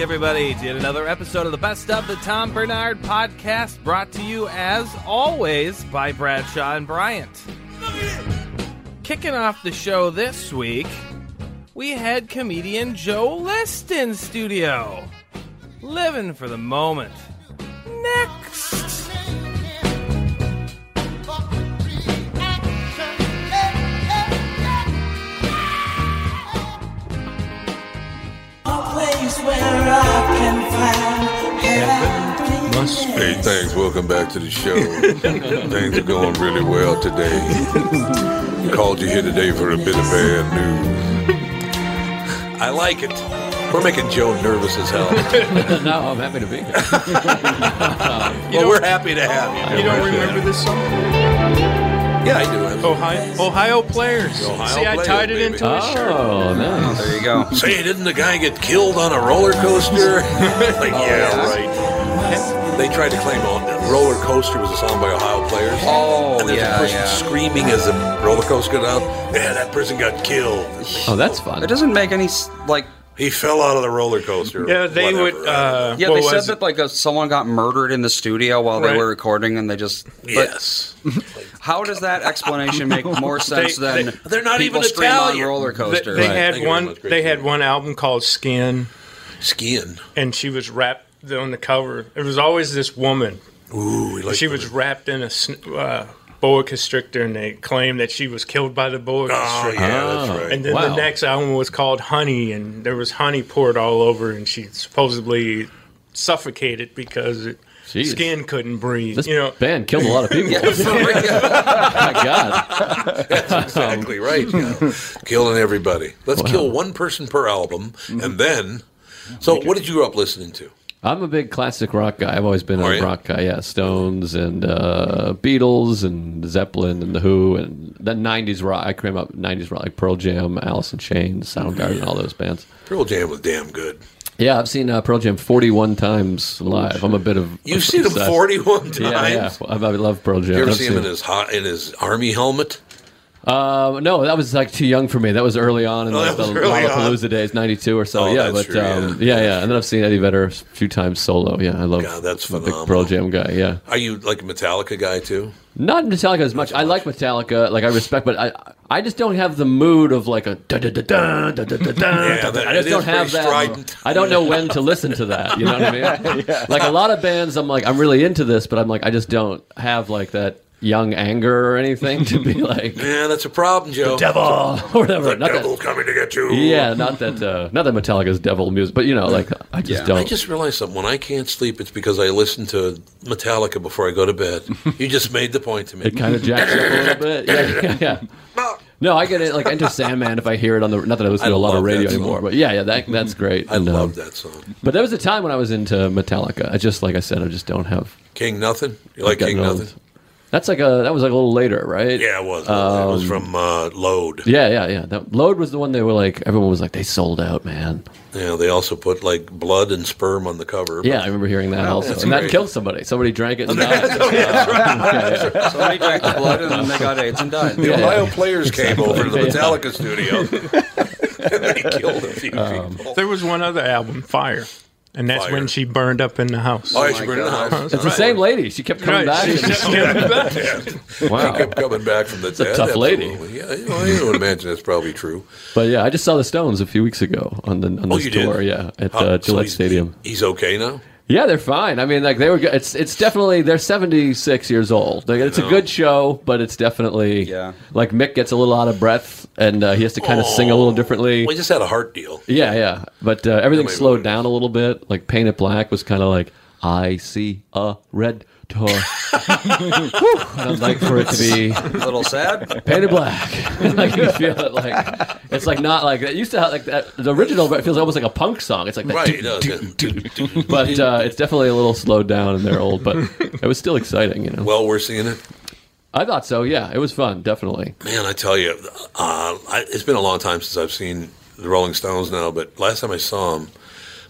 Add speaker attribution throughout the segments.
Speaker 1: Everybody, to yet another episode of the Best of the Tom Barnard Podcast, brought to you, as always, by Bradshaw and Bryant. Kicking off the show this week, we had comedian Joe List in studio. Living for the moment. Next.
Speaker 2: Hey, thanks. Welcome back to the show. Things are going really well today. Called you here today for a bit of bad news. I like it. We're making Joe nervous as hell.
Speaker 3: no, I'm happy to be here.
Speaker 2: well, we're happy to have you.
Speaker 4: You don't remember this song?
Speaker 2: Yeah, I do.
Speaker 4: Ohio, Ohio players.
Speaker 2: Ohio
Speaker 4: See, I
Speaker 2: Players,
Speaker 4: tied it
Speaker 2: baby.
Speaker 4: into his oh, shirt.
Speaker 3: Oh, nice.
Speaker 5: There you go.
Speaker 2: Say, didn't the guy get killed on a roller coaster? like, oh, yeah, right. They tried to claim on the roller coaster was a song by Ohio players.
Speaker 5: Oh,
Speaker 2: and there's
Speaker 5: yeah,
Speaker 2: a person
Speaker 5: yeah.
Speaker 2: screaming as the roller coaster got down. Yeah, that person got killed.
Speaker 3: Oh, that's fun.
Speaker 5: It doesn't make any like.
Speaker 2: He fell out of the roller coaster.
Speaker 4: Yeah, they
Speaker 2: Whatever,
Speaker 4: would.
Speaker 2: I don't know.
Speaker 4: Uh,
Speaker 5: Yeah, they said
Speaker 4: was
Speaker 5: that like uh someone got murdered in the studio while
Speaker 4: Right.
Speaker 5: they were recording, and they just.
Speaker 2: yes.
Speaker 5: How does that explanation make more sense
Speaker 4: They-
Speaker 5: than
Speaker 2: They're not even
Speaker 5: scream
Speaker 2: Italian.
Speaker 5: on roller coaster?
Speaker 4: they
Speaker 2: Thank
Speaker 4: had
Speaker 2: you very
Speaker 4: one.
Speaker 2: much. Great
Speaker 4: They had one album called Skin,
Speaker 2: Skin.
Speaker 4: and she was wrapped on the cover. It was always this woman.
Speaker 2: Ooh, we like
Speaker 4: she was wrapped in a uh, boa constrictor, and they claimed that she was killed by the boa
Speaker 2: Oh,
Speaker 4: constrictor.
Speaker 2: yeah, that's right.
Speaker 4: And then
Speaker 3: Wow.
Speaker 4: the next album was called Honey, and there was honey poured all over, and she supposedly suffocated because it,
Speaker 3: Jeez.
Speaker 4: skin couldn't breathe.
Speaker 3: This
Speaker 4: you know,
Speaker 3: band killed a lot of people.
Speaker 5: Yeah, for real.
Speaker 3: My God.
Speaker 2: That's exactly right. yeah. Killing everybody. Let's kill one person per album, and then. So, what did you grow up listening to?
Speaker 3: I'm a big classic rock guy. I've always been
Speaker 2: Are
Speaker 3: a
Speaker 2: you?
Speaker 3: rock guy. Yeah, Stones and uh, Beatles and Zeppelin and the Who and the '90s rock. I came up '90s rock like Pearl Jam, Alice in Chains, Soundgarden, all those bands.
Speaker 2: Pearl Jam was damn good.
Speaker 3: Yeah, I've seen uh, Pearl Jam 41 times live. I'm a bit of
Speaker 2: You've seen him 41 times.
Speaker 3: Yeah, yeah. I, I love Pearl Jam.
Speaker 2: You ever
Speaker 3: I've
Speaker 2: see him in his hot, in his army helmet?
Speaker 3: Um, no, that was like too young for me. That was early on in
Speaker 2: oh,
Speaker 3: like, the Lollapalooza days, '92 or so.
Speaker 2: Oh,
Speaker 3: yeah, but
Speaker 2: true,
Speaker 3: um,
Speaker 2: yeah.
Speaker 3: yeah. yeah, And then I've seen Eddie Vedder a few times solo. Yeah, I love.
Speaker 2: God, that's
Speaker 3: phenomenal. Big Pearl Jam guy. Yeah.
Speaker 2: Are you like a Metallica guy too?
Speaker 3: Not Metallica as much. much. I like Metallica, like I respect, but I I just don't have the mood of like a da da da da da da da.
Speaker 2: yeah,
Speaker 3: I just don't have that.
Speaker 2: Strident.
Speaker 3: I don't know when to listen to that. You know what I mean? yeah. Like a lot of bands, I'm like I'm really into this, but I'm like I just don't have like that young anger or anything to be like
Speaker 2: Yeah, that's a problem, Joe.
Speaker 3: devil or whatever.
Speaker 2: The
Speaker 3: Not that-
Speaker 2: devil coming to get you.
Speaker 3: Yeah, not that uh, not that Metallica's devil music, but you know, like I just don't.
Speaker 2: I just realized something. When I can't sleep, it's because I listen to Metallica before I go to bed. you just made the point to me.
Speaker 3: it kind of jacks up a little bit. Yeah, yeah, yeah. No, I get it. Like Enter Sandman, if I hear it on the not that I listen
Speaker 2: I
Speaker 3: to a lot of radio anymore, but yeah, yeah, that that's great.
Speaker 2: I
Speaker 3: And, um,
Speaker 2: love that song.
Speaker 3: But there was a time when I was into Metallica. I just like I said, I just don't have.
Speaker 2: King Nothing. You like King
Speaker 3: gotten old.
Speaker 2: Nothing?
Speaker 3: That's like a that was like a little later, right?
Speaker 2: Yeah, it was. it was
Speaker 3: Um,
Speaker 2: from uh, Load.
Speaker 3: Yeah, yeah, yeah. That, Load was the one they were like everyone was like they sold out, man.
Speaker 2: Yeah, they also put like blood and sperm on the cover.
Speaker 3: Yeah, I remember hearing that also,
Speaker 2: that's
Speaker 3: and that killed somebody. Somebody drank it and died.
Speaker 6: Somebody drank the blood and then they got AIDS and died.
Speaker 2: The
Speaker 3: Yeah.
Speaker 2: Ohio players came over to the Metallica studio. and they killed a few
Speaker 3: Um,
Speaker 2: people.
Speaker 4: There was one other album, Fire, and that's
Speaker 2: Fire.
Speaker 4: when she burned up in the house.
Speaker 2: Oh, yeah, she burned in the house.
Speaker 3: It's the same lady. She kept coming
Speaker 4: Right,
Speaker 3: back.
Speaker 4: she
Speaker 3: and-
Speaker 4: kept coming back.
Speaker 2: She kept coming back from the
Speaker 3: a
Speaker 2: dead.
Speaker 3: tough lady.
Speaker 2: absolutely. Yeah, you know, I would imagine that's probably true.
Speaker 3: But yeah, I just saw the Stones a few weeks ago on the on
Speaker 2: Oh,
Speaker 3: this
Speaker 2: you did?
Speaker 3: tour. Yeah, at
Speaker 2: How-
Speaker 3: uh,
Speaker 2: so
Speaker 3: Gillette
Speaker 2: he's-
Speaker 3: Stadium.
Speaker 2: He's okay now.
Speaker 3: Yeah, they're fine. I mean, like they were. go- It's it's definitely they're seventy six years old. Like, it's a good show, but it's definitely
Speaker 6: Yeah.
Speaker 3: Like Mick gets a little out of breath, and uh, he has to kind of sing a little differently.
Speaker 2: We just had a heart deal.
Speaker 3: Yeah, yeah. But uh, everything slowed down a little bit. Like Paint It Black was kind of like I see a red tour. Whew, and I'd like for it to be
Speaker 6: A little sad.
Speaker 3: painted black. like you feel it like it's like not like it used to have like that. The original but it feels almost like a punk song. It's like that,
Speaker 2: Right, it does. yeah.
Speaker 3: but uh, it's definitely a little slowed down and they're old. But it was still exciting, you know.
Speaker 2: Well, we're seeing it.
Speaker 3: I thought so. Yeah, it was fun. Definitely.
Speaker 2: Man, I tell you, uh, I, it's been a long time since I've seen the Rolling Stones now, but last time I saw him,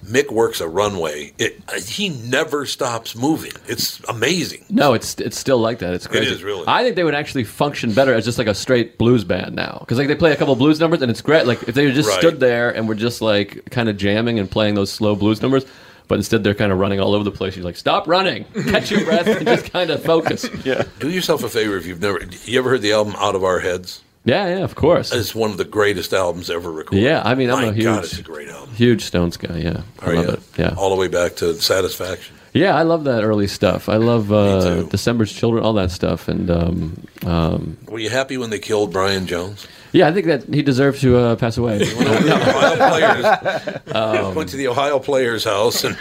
Speaker 2: Mick works a runway. It, he never stops moving. It's amazing.
Speaker 3: No, it's it's still like that. It's crazy.
Speaker 2: is, really.
Speaker 3: I think they would actually function better as just like a straight blues band now, because like they play a couple blues numbers and it's great. Like if they just
Speaker 2: Right.
Speaker 3: stood there and were just like kind of jamming and playing those slow blues numbers, but instead they're kind of running all over the place. You're like, stop running, catch your breath, and just kind of focus.
Speaker 7: Yeah.
Speaker 2: Do yourself a favor if you've never. You ever heard the album Out of Our Heads?
Speaker 3: Yeah, yeah, of course.
Speaker 2: It's one of the greatest albums ever recorded.
Speaker 3: Yeah, I mean, I'm
Speaker 2: My
Speaker 3: a huge,
Speaker 2: God, it's a great album.
Speaker 3: huge Stones guy. Yeah, I
Speaker 2: Are
Speaker 3: love
Speaker 2: you?
Speaker 3: it. Yeah,
Speaker 2: All the way back to Satisfaction.
Speaker 3: yeah, I love that early stuff. I love uh,
Speaker 2: too.
Speaker 3: December's Children, all that stuff, and um, um,
Speaker 2: Were you happy when they killed Brian Jones?
Speaker 3: yeah, I think that he deserved to uh, pass away.
Speaker 2: Ohio players. Went to the Ohio Players House, and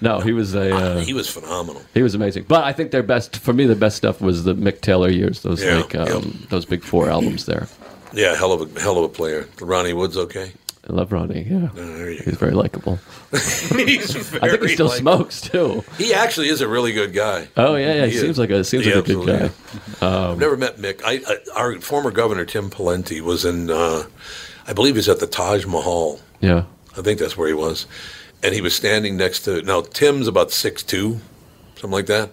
Speaker 3: no, he was a. Uh,
Speaker 2: he was phenomenal.
Speaker 3: He was amazing, but I think their best for me. The best stuff was the Mick Taylor years. Those
Speaker 2: Yeah,
Speaker 3: like um, those big four albums there.
Speaker 2: Yeah, hell of a hell of a player. Ronnie Wood's okay.
Speaker 3: I love Ronnie. Yeah,
Speaker 2: you
Speaker 3: he's very likable.
Speaker 2: He's very
Speaker 3: I think he still
Speaker 2: likable.
Speaker 3: smokes too.
Speaker 2: He actually is a really good guy.
Speaker 3: Oh yeah, yeah. He,
Speaker 2: He
Speaker 3: seems like a seems
Speaker 2: He
Speaker 3: like a good guy. Um,
Speaker 2: I've never met Mick. I, I, our former governor Tim Pawlenty was in. Uh, I believe he's at the Taj Mahal.
Speaker 3: yeah,
Speaker 2: I think that's where he was, and he was standing next to. Now Tim's about six two, something like that,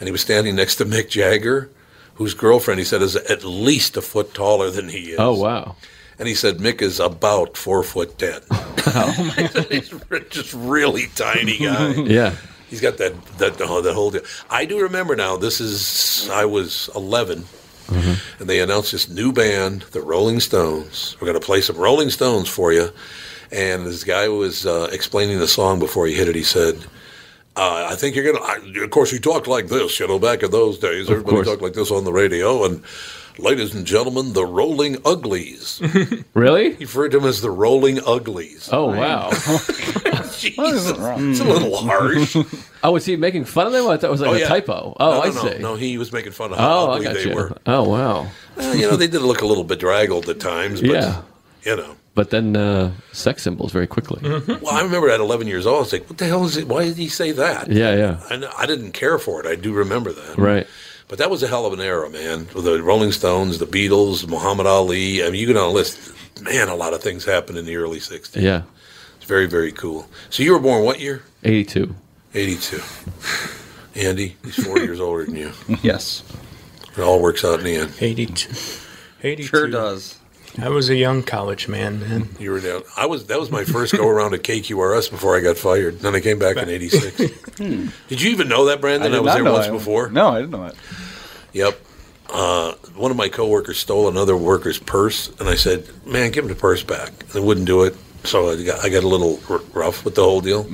Speaker 2: and he was standing next to Mick Jagger, whose girlfriend he said is at least a foot taller than he is.
Speaker 3: Oh wow.
Speaker 2: And he said Mick is about four foot ten. Oh, he's just really tiny guy.
Speaker 3: Yeah.
Speaker 2: He's got that that oh, that whole deal. I do remember now. This is I was 11, mm-hmm. and they announced this new band, the Rolling Stones. We're going to play some Rolling Stones for you. And this guy was uh, explaining the song before he hit it. He said. Uh, I think you're gonna. I, of course, you talked like this, you know. Back in those days, everybody
Speaker 3: course.
Speaker 2: talked like this on the radio. And, ladies and gentlemen, the Rolling Uglies.
Speaker 3: Really?
Speaker 2: He referred to them as the Rolling Uglies.
Speaker 3: Oh wow.
Speaker 2: Jesus, it's a little harsh.
Speaker 3: Oh, was he making fun of them? I thought it was like
Speaker 2: Oh,
Speaker 3: a typo. Oh,
Speaker 2: no,
Speaker 3: I
Speaker 2: no, no,
Speaker 3: see.
Speaker 2: No, he was making fun of how
Speaker 3: Oh, I
Speaker 2: ugly
Speaker 3: got
Speaker 2: they
Speaker 3: you.
Speaker 2: were.
Speaker 3: Oh wow.
Speaker 2: Well, you know, they did look a little bedraggled at times, but
Speaker 3: Yeah.
Speaker 2: you know,
Speaker 3: but then uh, sex symbols very quickly.
Speaker 2: Well, I remember at 11 years old, I was like, "What the hell is it? Why did he say that?"
Speaker 3: Yeah, yeah.
Speaker 2: I, kn- I didn't care for it. I do remember that.
Speaker 3: Right.
Speaker 2: But that was a hell of an era, man. The Rolling Stones, the Beatles, Muhammad Ali. I mean, you can on list. Man, a lot of things happened in the early 60s.
Speaker 3: Yeah.
Speaker 2: It's very, very cool. So you were born what year?
Speaker 3: 82.
Speaker 2: 82. Andy, he's four years older than you.
Speaker 6: Yes.
Speaker 2: It all works out in the end.
Speaker 4: 82. 82.
Speaker 6: Sure does.
Speaker 4: I was a young college man then.
Speaker 2: You were down. I was. That was my first go around at KQRS before I got fired. Then I came back in '86. Did you even know that, Brandon? I,
Speaker 6: did
Speaker 2: was
Speaker 6: not
Speaker 2: there
Speaker 6: know
Speaker 2: once
Speaker 6: I-
Speaker 2: before.
Speaker 6: No, I didn't know that.
Speaker 2: Yep. Uh, one of my coworkers stole another worker's purse, and I said, "Man, give him the purse back." And they wouldn't do it, so I got, I got a little r- rough with the whole deal,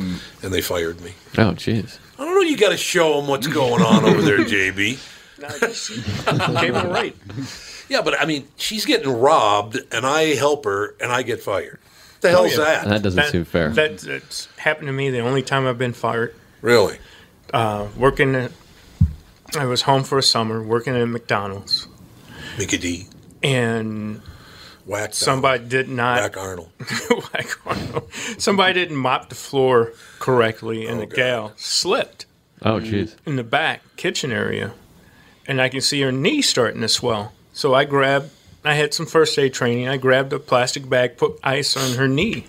Speaker 2: and they fired me.
Speaker 3: Oh, jeez.
Speaker 2: I don't know. You got to show them what's going on over there, JB.
Speaker 4: Gave it right.
Speaker 2: Yeah, but I mean, she's getting robbed, and I help her, and I get fired. The hell's
Speaker 4: Oh, yeah.
Speaker 2: that?
Speaker 3: That doesn't seem fair.
Speaker 4: That, that's happened to me the only time I've been fired.
Speaker 2: Really?
Speaker 4: Uh, working at, I was home for a summer working at McDonald's,
Speaker 2: Mickey D.
Speaker 4: and
Speaker 2: Whack
Speaker 4: somebody did not
Speaker 2: Whack Arnold.
Speaker 4: Whack Arnold. Somebody didn't mop the floor correctly,
Speaker 2: Oh,
Speaker 4: and the gal slipped
Speaker 3: Oh, jeez.
Speaker 4: in the back kitchen area, and I can see her knee starting to swell. So I grabbed. I had some first aid training. I grabbed a plastic bag, put ice on her knee,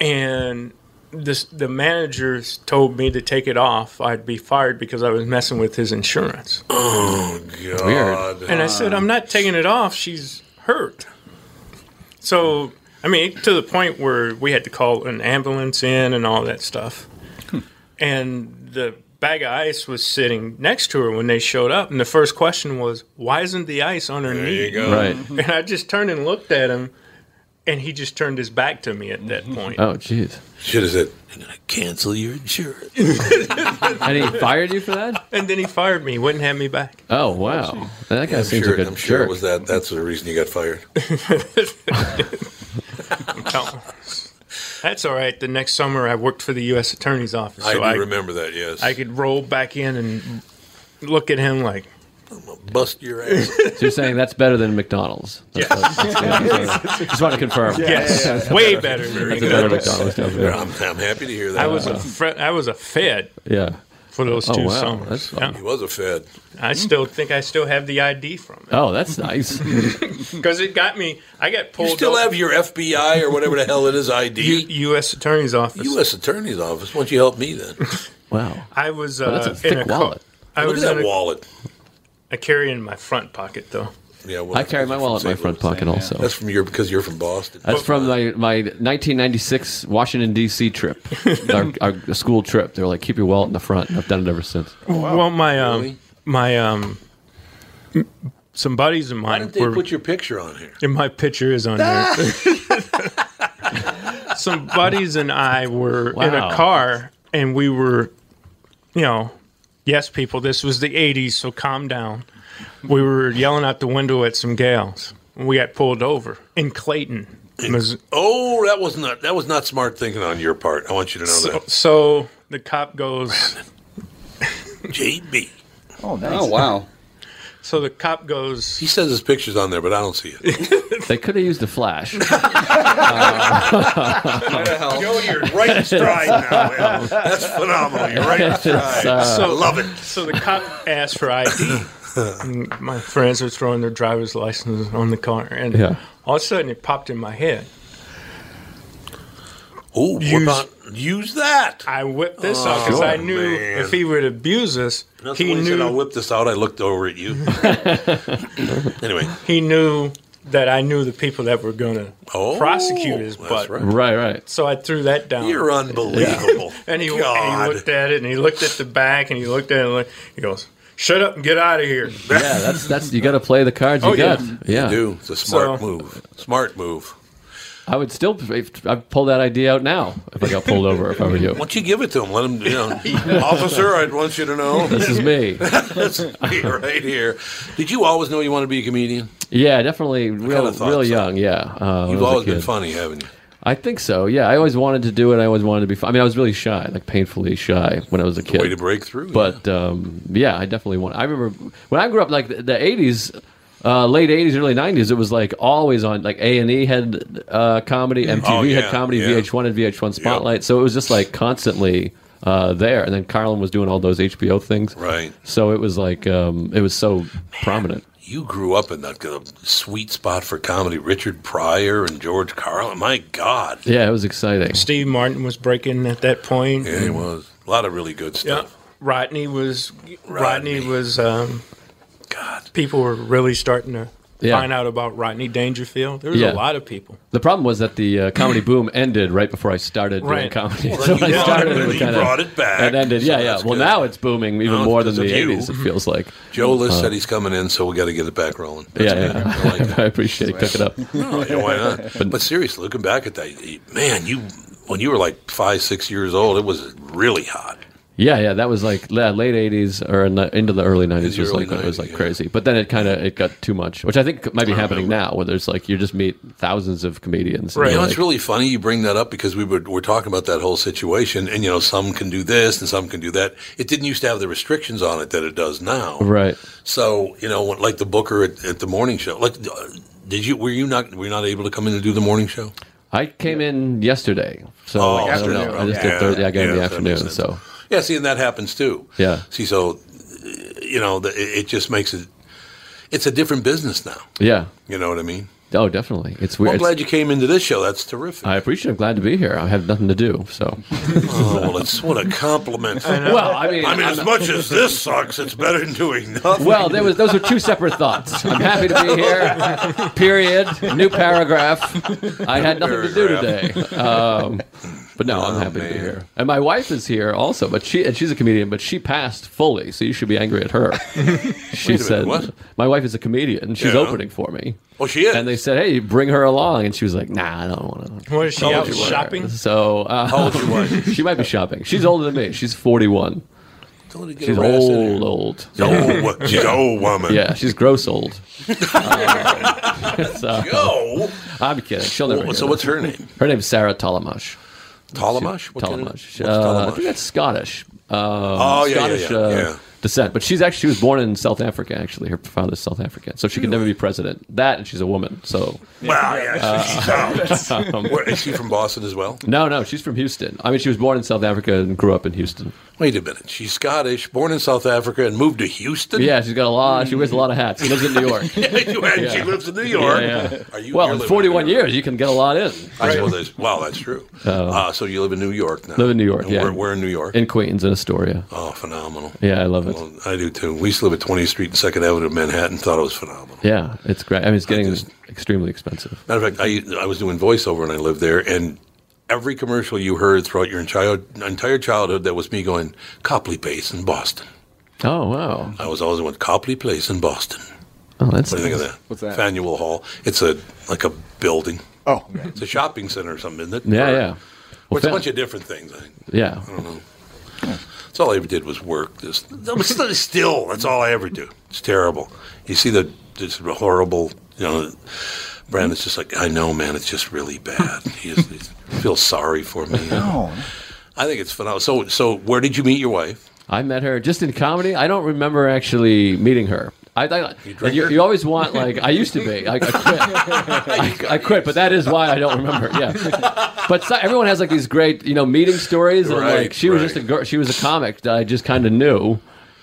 Speaker 4: and this the managers told me to take it off. I'd be fired because I was messing with his insurance.
Speaker 2: Oh God!
Speaker 4: And I said, I'm not taking it off. She's hurt. So, I mean, to the point where we had to call an ambulance in and all that stuff. Hmm. and the bag of ice was sitting next to her when they showed up. And the first question was, Why isn't the ice on her
Speaker 2: There
Speaker 4: knee?
Speaker 2: you go.
Speaker 3: Right.
Speaker 4: And I just turned and looked at him, and he just turned his back to me at that point.
Speaker 3: Oh, jeez.
Speaker 2: Should have said, "I'm gonna cancel your insurance."
Speaker 3: And he fired you for that?
Speaker 4: And then he fired me, wouldn't have me back.
Speaker 3: Oh, wow. That guy
Speaker 2: I'm
Speaker 3: seems
Speaker 2: sure,
Speaker 3: like a
Speaker 2: I'm sure
Speaker 3: jerk.
Speaker 2: it was that. That's the reason you got fired.
Speaker 4: I'm telling- That's all right. The next summer, I worked for the U.S. Attorney's Office.
Speaker 2: I
Speaker 4: so
Speaker 2: do remember that. Yes,
Speaker 4: I could roll back in and look at him like,
Speaker 2: bust your ass.
Speaker 3: So you're saying that's better than McDonald's? That's what- that's good. Just want to confirm.
Speaker 4: yes, way better. than
Speaker 3: That's a better
Speaker 4: McDonald's.
Speaker 3: McDonald's. Yeah.
Speaker 2: I'm, I'm happy to hear that.
Speaker 4: I was a fre- I was a Fed
Speaker 3: yeah.
Speaker 4: For those
Speaker 3: Oh,
Speaker 4: two
Speaker 3: wow.
Speaker 4: summers.
Speaker 3: That's fun.
Speaker 2: He was a Fed.
Speaker 4: I still think I still have the ID from it
Speaker 3: Oh, that's nice.
Speaker 4: because it got me. I got
Speaker 2: You
Speaker 4: pulled.
Speaker 2: still
Speaker 4: over-
Speaker 2: have your FBI or whatever the hell it is ID.
Speaker 4: U- U.S. Attorney's Office.
Speaker 2: U.S. Attorney's Office. Why don't you help me then?
Speaker 3: Wow.
Speaker 4: I was uh,
Speaker 3: Well, that's a
Speaker 4: in
Speaker 3: thick
Speaker 4: a co-
Speaker 3: wallet.
Speaker 4: I
Speaker 2: Look
Speaker 4: was
Speaker 2: at that
Speaker 4: a,
Speaker 2: wallet.
Speaker 4: I carry it in my front pocket though.
Speaker 2: Yeah, well,
Speaker 3: I carry my wallet in my front
Speaker 2: St. Louis.
Speaker 3: pocket also.
Speaker 2: That's from your because you're from Boston.
Speaker 3: That's from my, my 1996 Washington, D.C. trip, our, our school trip. They were like, keep your wallet in the front. And I've done it ever since.
Speaker 4: Well, my um,
Speaker 2: Really?
Speaker 4: my um, some buddies of
Speaker 2: Why
Speaker 4: mine
Speaker 2: didn't they
Speaker 4: were.
Speaker 2: put your picture on here?
Speaker 4: and my picture is on here. some buddies and I were in a car, and we were, you know, yes, people, this was the '80s, so calm down. We were yelling out the window at some gals. We got pulled over in Clayton. Mis-
Speaker 2: Oh, that was not that was not smart thinking on your part. I want you to know
Speaker 4: So, so the cop goes.
Speaker 2: that. JB.
Speaker 6: Oh, nice. Oh, wow.
Speaker 4: So the cop goes.
Speaker 2: He says his picture's on there, but I don't see it.
Speaker 3: They could have used a flash.
Speaker 2: Joe, you're right in stride now. man. That's phenomenal. You're right in
Speaker 3: It's,
Speaker 2: stride.
Speaker 3: uh,
Speaker 4: So
Speaker 2: love it.
Speaker 4: So the cop asked for ID. And my friends were throwing their driver's licenses on the car, and
Speaker 3: Yeah.
Speaker 4: all of a sudden it popped in my head.
Speaker 2: Oh,
Speaker 4: Use-
Speaker 2: use that.
Speaker 4: I whipped this
Speaker 2: Oh,
Speaker 4: out because I knew
Speaker 2: Man.
Speaker 4: if he would abuse us,
Speaker 2: That's
Speaker 4: he
Speaker 2: knew. said, I'll
Speaker 4: knew
Speaker 2: whip this out. I looked over at you. anyway,
Speaker 4: he knew that I knew the people that were going to
Speaker 2: Oh,
Speaker 4: prosecute his butt.
Speaker 2: right.
Speaker 3: right, right.
Speaker 4: So I threw that down.
Speaker 2: you're unbelievable.
Speaker 4: and he, and he looked at it, and he looked at the back, and he looked at it, and he goes, "Shut up and get out of here."
Speaker 3: Yeah, that's that's you got to play the cards you
Speaker 4: Oh, yeah.
Speaker 3: got. Yeah,
Speaker 2: You do. It's a smart
Speaker 4: So-
Speaker 2: move. Smart move.
Speaker 3: I would still I'd pull that idea out now if I got pulled over. If I were you,
Speaker 2: Why don't you give it to him? Let him, you know, officer. I'd want you to know
Speaker 3: this is me.
Speaker 2: That's me right here. Did you always know you wanted to be a comedian?
Speaker 3: Yeah, definitely. Real,
Speaker 2: kinda
Speaker 3: real
Speaker 2: so.
Speaker 3: young. Yeah, uh,
Speaker 2: You've
Speaker 3: I was a
Speaker 2: always been funny, haven't you?
Speaker 3: I think so. Yeah, I always wanted to do it. I always wanted to be. Fun. I mean, I was really shy, like painfully shy when I was a kid.
Speaker 2: Way to break through.
Speaker 3: But um, yeah, I definitely want. I remember when I grew up, like the, the '80s. uh, late '80s, early '90s, it was like always on. Like A and E had uh, comedy, MTV
Speaker 2: Oh, yeah,
Speaker 3: had comedy,
Speaker 2: yeah.
Speaker 3: VH1 and VH1 Spotlight. So it was just like constantly uh, there. And then Carlin was doing all those HBO things.
Speaker 2: Right.
Speaker 3: So it was like um, it was so prominent.
Speaker 2: You grew up in that uh, sweet spot for comedy. Richard Pryor and George Carlin. My God.
Speaker 3: Yeah, it was exciting.
Speaker 4: Steve Martin was breaking at that point.
Speaker 2: Yeah, he was. A lot of really good stuff.
Speaker 4: Yeah.
Speaker 2: stuff.
Speaker 4: Rodney was Rodney, was um, God. People were really starting to
Speaker 3: Yeah.
Speaker 4: find out about Rodney Dangerfield. There was
Speaker 3: Yeah.
Speaker 4: a lot of people.
Speaker 3: The problem was that the uh, comedy boom ended right before I started doing comedy.
Speaker 2: Well,
Speaker 3: so I started
Speaker 2: it-
Speaker 3: it,
Speaker 2: you
Speaker 3: kind
Speaker 2: brought it back,
Speaker 3: And ended.
Speaker 2: so
Speaker 3: Yeah, yeah. Well,
Speaker 2: good.
Speaker 3: now it's booming even
Speaker 2: No,
Speaker 3: more than the
Speaker 2: because of you.
Speaker 3: '80s. It feels like.
Speaker 2: Joe List
Speaker 3: Uh,
Speaker 2: said he's coming in, so we got to get it back rolling.
Speaker 3: Yeah, yeah. I appreciate it. Cook it up.
Speaker 2: No, yeah, why not? But, seriously, looking back at that, man, you when you were like five, six years old, it was really hot.
Speaker 3: Yeah, yeah, that was like la- late '80s or in the, into the early '90s.
Speaker 2: the
Speaker 3: Was
Speaker 2: early
Speaker 3: like it was
Speaker 2: 90s,
Speaker 3: like crazy, but then it kind of it got too much, which I think might be happening now, where there's like you just meet thousands of comedians. Right.
Speaker 2: You know,
Speaker 3: like-
Speaker 2: it's really funny you bring that up because we were we're talking about that whole situation, and you know, some can do this and some can do that. It didn't used to have the restrictions on it that it does now.
Speaker 3: right.
Speaker 2: So you know, like the Booker at, at the morning show. Like, uh, did you were you not were you not able to come in and do the morning show?
Speaker 3: I came in yesterday, so
Speaker 2: Oh,
Speaker 3: I don't know. I just
Speaker 2: Yeah.
Speaker 3: did Thursday. I got in the afternoon, so
Speaker 2: Yeah, see, and that happens too.
Speaker 3: yeah,
Speaker 2: See, so you know, the, it it just makes it. It's a different business now.
Speaker 3: yeah.
Speaker 2: You know what I mean?
Speaker 3: Oh, definitely. It's
Speaker 2: Well,
Speaker 3: weird.
Speaker 2: I'm glad you came into this show. That's terrific.
Speaker 3: I appreciate. it. I'm glad to be here. I have nothing to do, so.
Speaker 2: Oh, well, it's what a compliment.
Speaker 3: Well, I mean,
Speaker 2: I mean, as much as this sucks, it's better than doing nothing.
Speaker 3: Well, there was those were two separate thoughts. I'm happy to be here. Period. New paragraph. I had nothing to do today. Um, but no, I'm happy to be here. And my wife is here also, but she and she's a comedian, but she passed fully, so you should be angry at her. She
Speaker 2: Wait minute,
Speaker 3: said,
Speaker 2: what?
Speaker 3: "My wife is a comedian. And she's
Speaker 2: Yeah.
Speaker 3: opening for me."
Speaker 2: Oh, she is.
Speaker 3: And they said, "Hey, bring her along," and she was like, "Nah, I don't want to."
Speaker 4: What is she out shopping?
Speaker 3: So uh,
Speaker 2: How old is your wife?
Speaker 3: she might be shopping. She's older than me. She's 41.
Speaker 2: Don't let get
Speaker 3: She's
Speaker 2: her ass in
Speaker 3: old,
Speaker 2: here.
Speaker 3: old.
Speaker 2: She's old. She's old woman.
Speaker 3: Yeah, she's gross old. Uh, so-
Speaker 2: Joe?
Speaker 3: I'm kidding. She'll never.
Speaker 2: Well,
Speaker 3: hear
Speaker 2: so
Speaker 3: this.
Speaker 2: what's her name?
Speaker 3: Her name's Sarah Tollemache.
Speaker 2: Tollemache? What kind of- Tollemache.
Speaker 3: Uh, I think that's Scottish. Um,
Speaker 2: Oh, yeah, yeah,
Speaker 3: Scottish
Speaker 2: yeah,
Speaker 3: uh,
Speaker 2: yeah.
Speaker 3: Descent. But she's actually she was born in South Africa. Actually, her father's South African, so she could never be president. That and she's a woman. So
Speaker 2: Well, yeah, she's out.
Speaker 3: Um,
Speaker 2: Where, is she from Boston as well?
Speaker 3: no, no, she's from Houston. I mean, she was born in South Africa and grew up in Houston.
Speaker 2: Wait a minute. She's Scottish, born in South Africa, and moved to Houston?
Speaker 3: Yeah, she's got a lot. She wears a lot of hats. She lives in New York.
Speaker 2: Yeah, she lives in New York.
Speaker 3: Yeah.
Speaker 2: Are you,
Speaker 3: well, in 41 years, you can get a lot in.
Speaker 2: I suppose that's, wow, that's true. Uh, so you live in New York now?
Speaker 3: Live in New York,
Speaker 2: And
Speaker 3: yeah.
Speaker 2: Where, where in New York?
Speaker 3: In Queens, in Astoria.
Speaker 2: oh, phenomenal.
Speaker 3: Yeah, I love it.
Speaker 2: Well, I do too. We used to live at 20th Street and 2nd Avenue in Manhattan. Thought it was phenomenal.
Speaker 3: Yeah, it's great. I mean, it's getting extremely expensive.
Speaker 2: Matter of fact, I, I was doing voiceover and I lived there, and every commercial you heard throughout your entire entire childhood, that was me going Copley Place in Boston.
Speaker 3: Oh wow!
Speaker 2: I was always going Copley Place in Boston.
Speaker 3: Oh, that's
Speaker 2: what do you think of that?
Speaker 3: What's that?
Speaker 2: Faneuil Hall. It's a like a building.
Speaker 8: Oh,
Speaker 2: it's a shopping center or something, isn't it?
Speaker 3: Yeah,
Speaker 2: Or-
Speaker 3: yeah.
Speaker 2: Well,
Speaker 3: Well,
Speaker 2: it's a bunch of different things. I,
Speaker 3: Yeah.
Speaker 2: I don't know. That's all I ever did was work. Just still, that's all I ever do. It's terrible. You see the this horrible, you know. Brandon's just like, I know, man. It's just really bad. He, is, he feels sorry for me.
Speaker 8: No.
Speaker 2: I think it's phenomenal. So, so where did you meet your wife?
Speaker 3: I met her just in comedy. I don't remember actually meeting her. I, I
Speaker 2: drink
Speaker 3: you, you always want like I used to be. I, I quit. I, I quit, but that is why I don't remember. Yeah, but so, everyone has like these great you know meeting stories, and
Speaker 2: Right,
Speaker 3: like she was just a girl. She was a comic that I just kind of knew.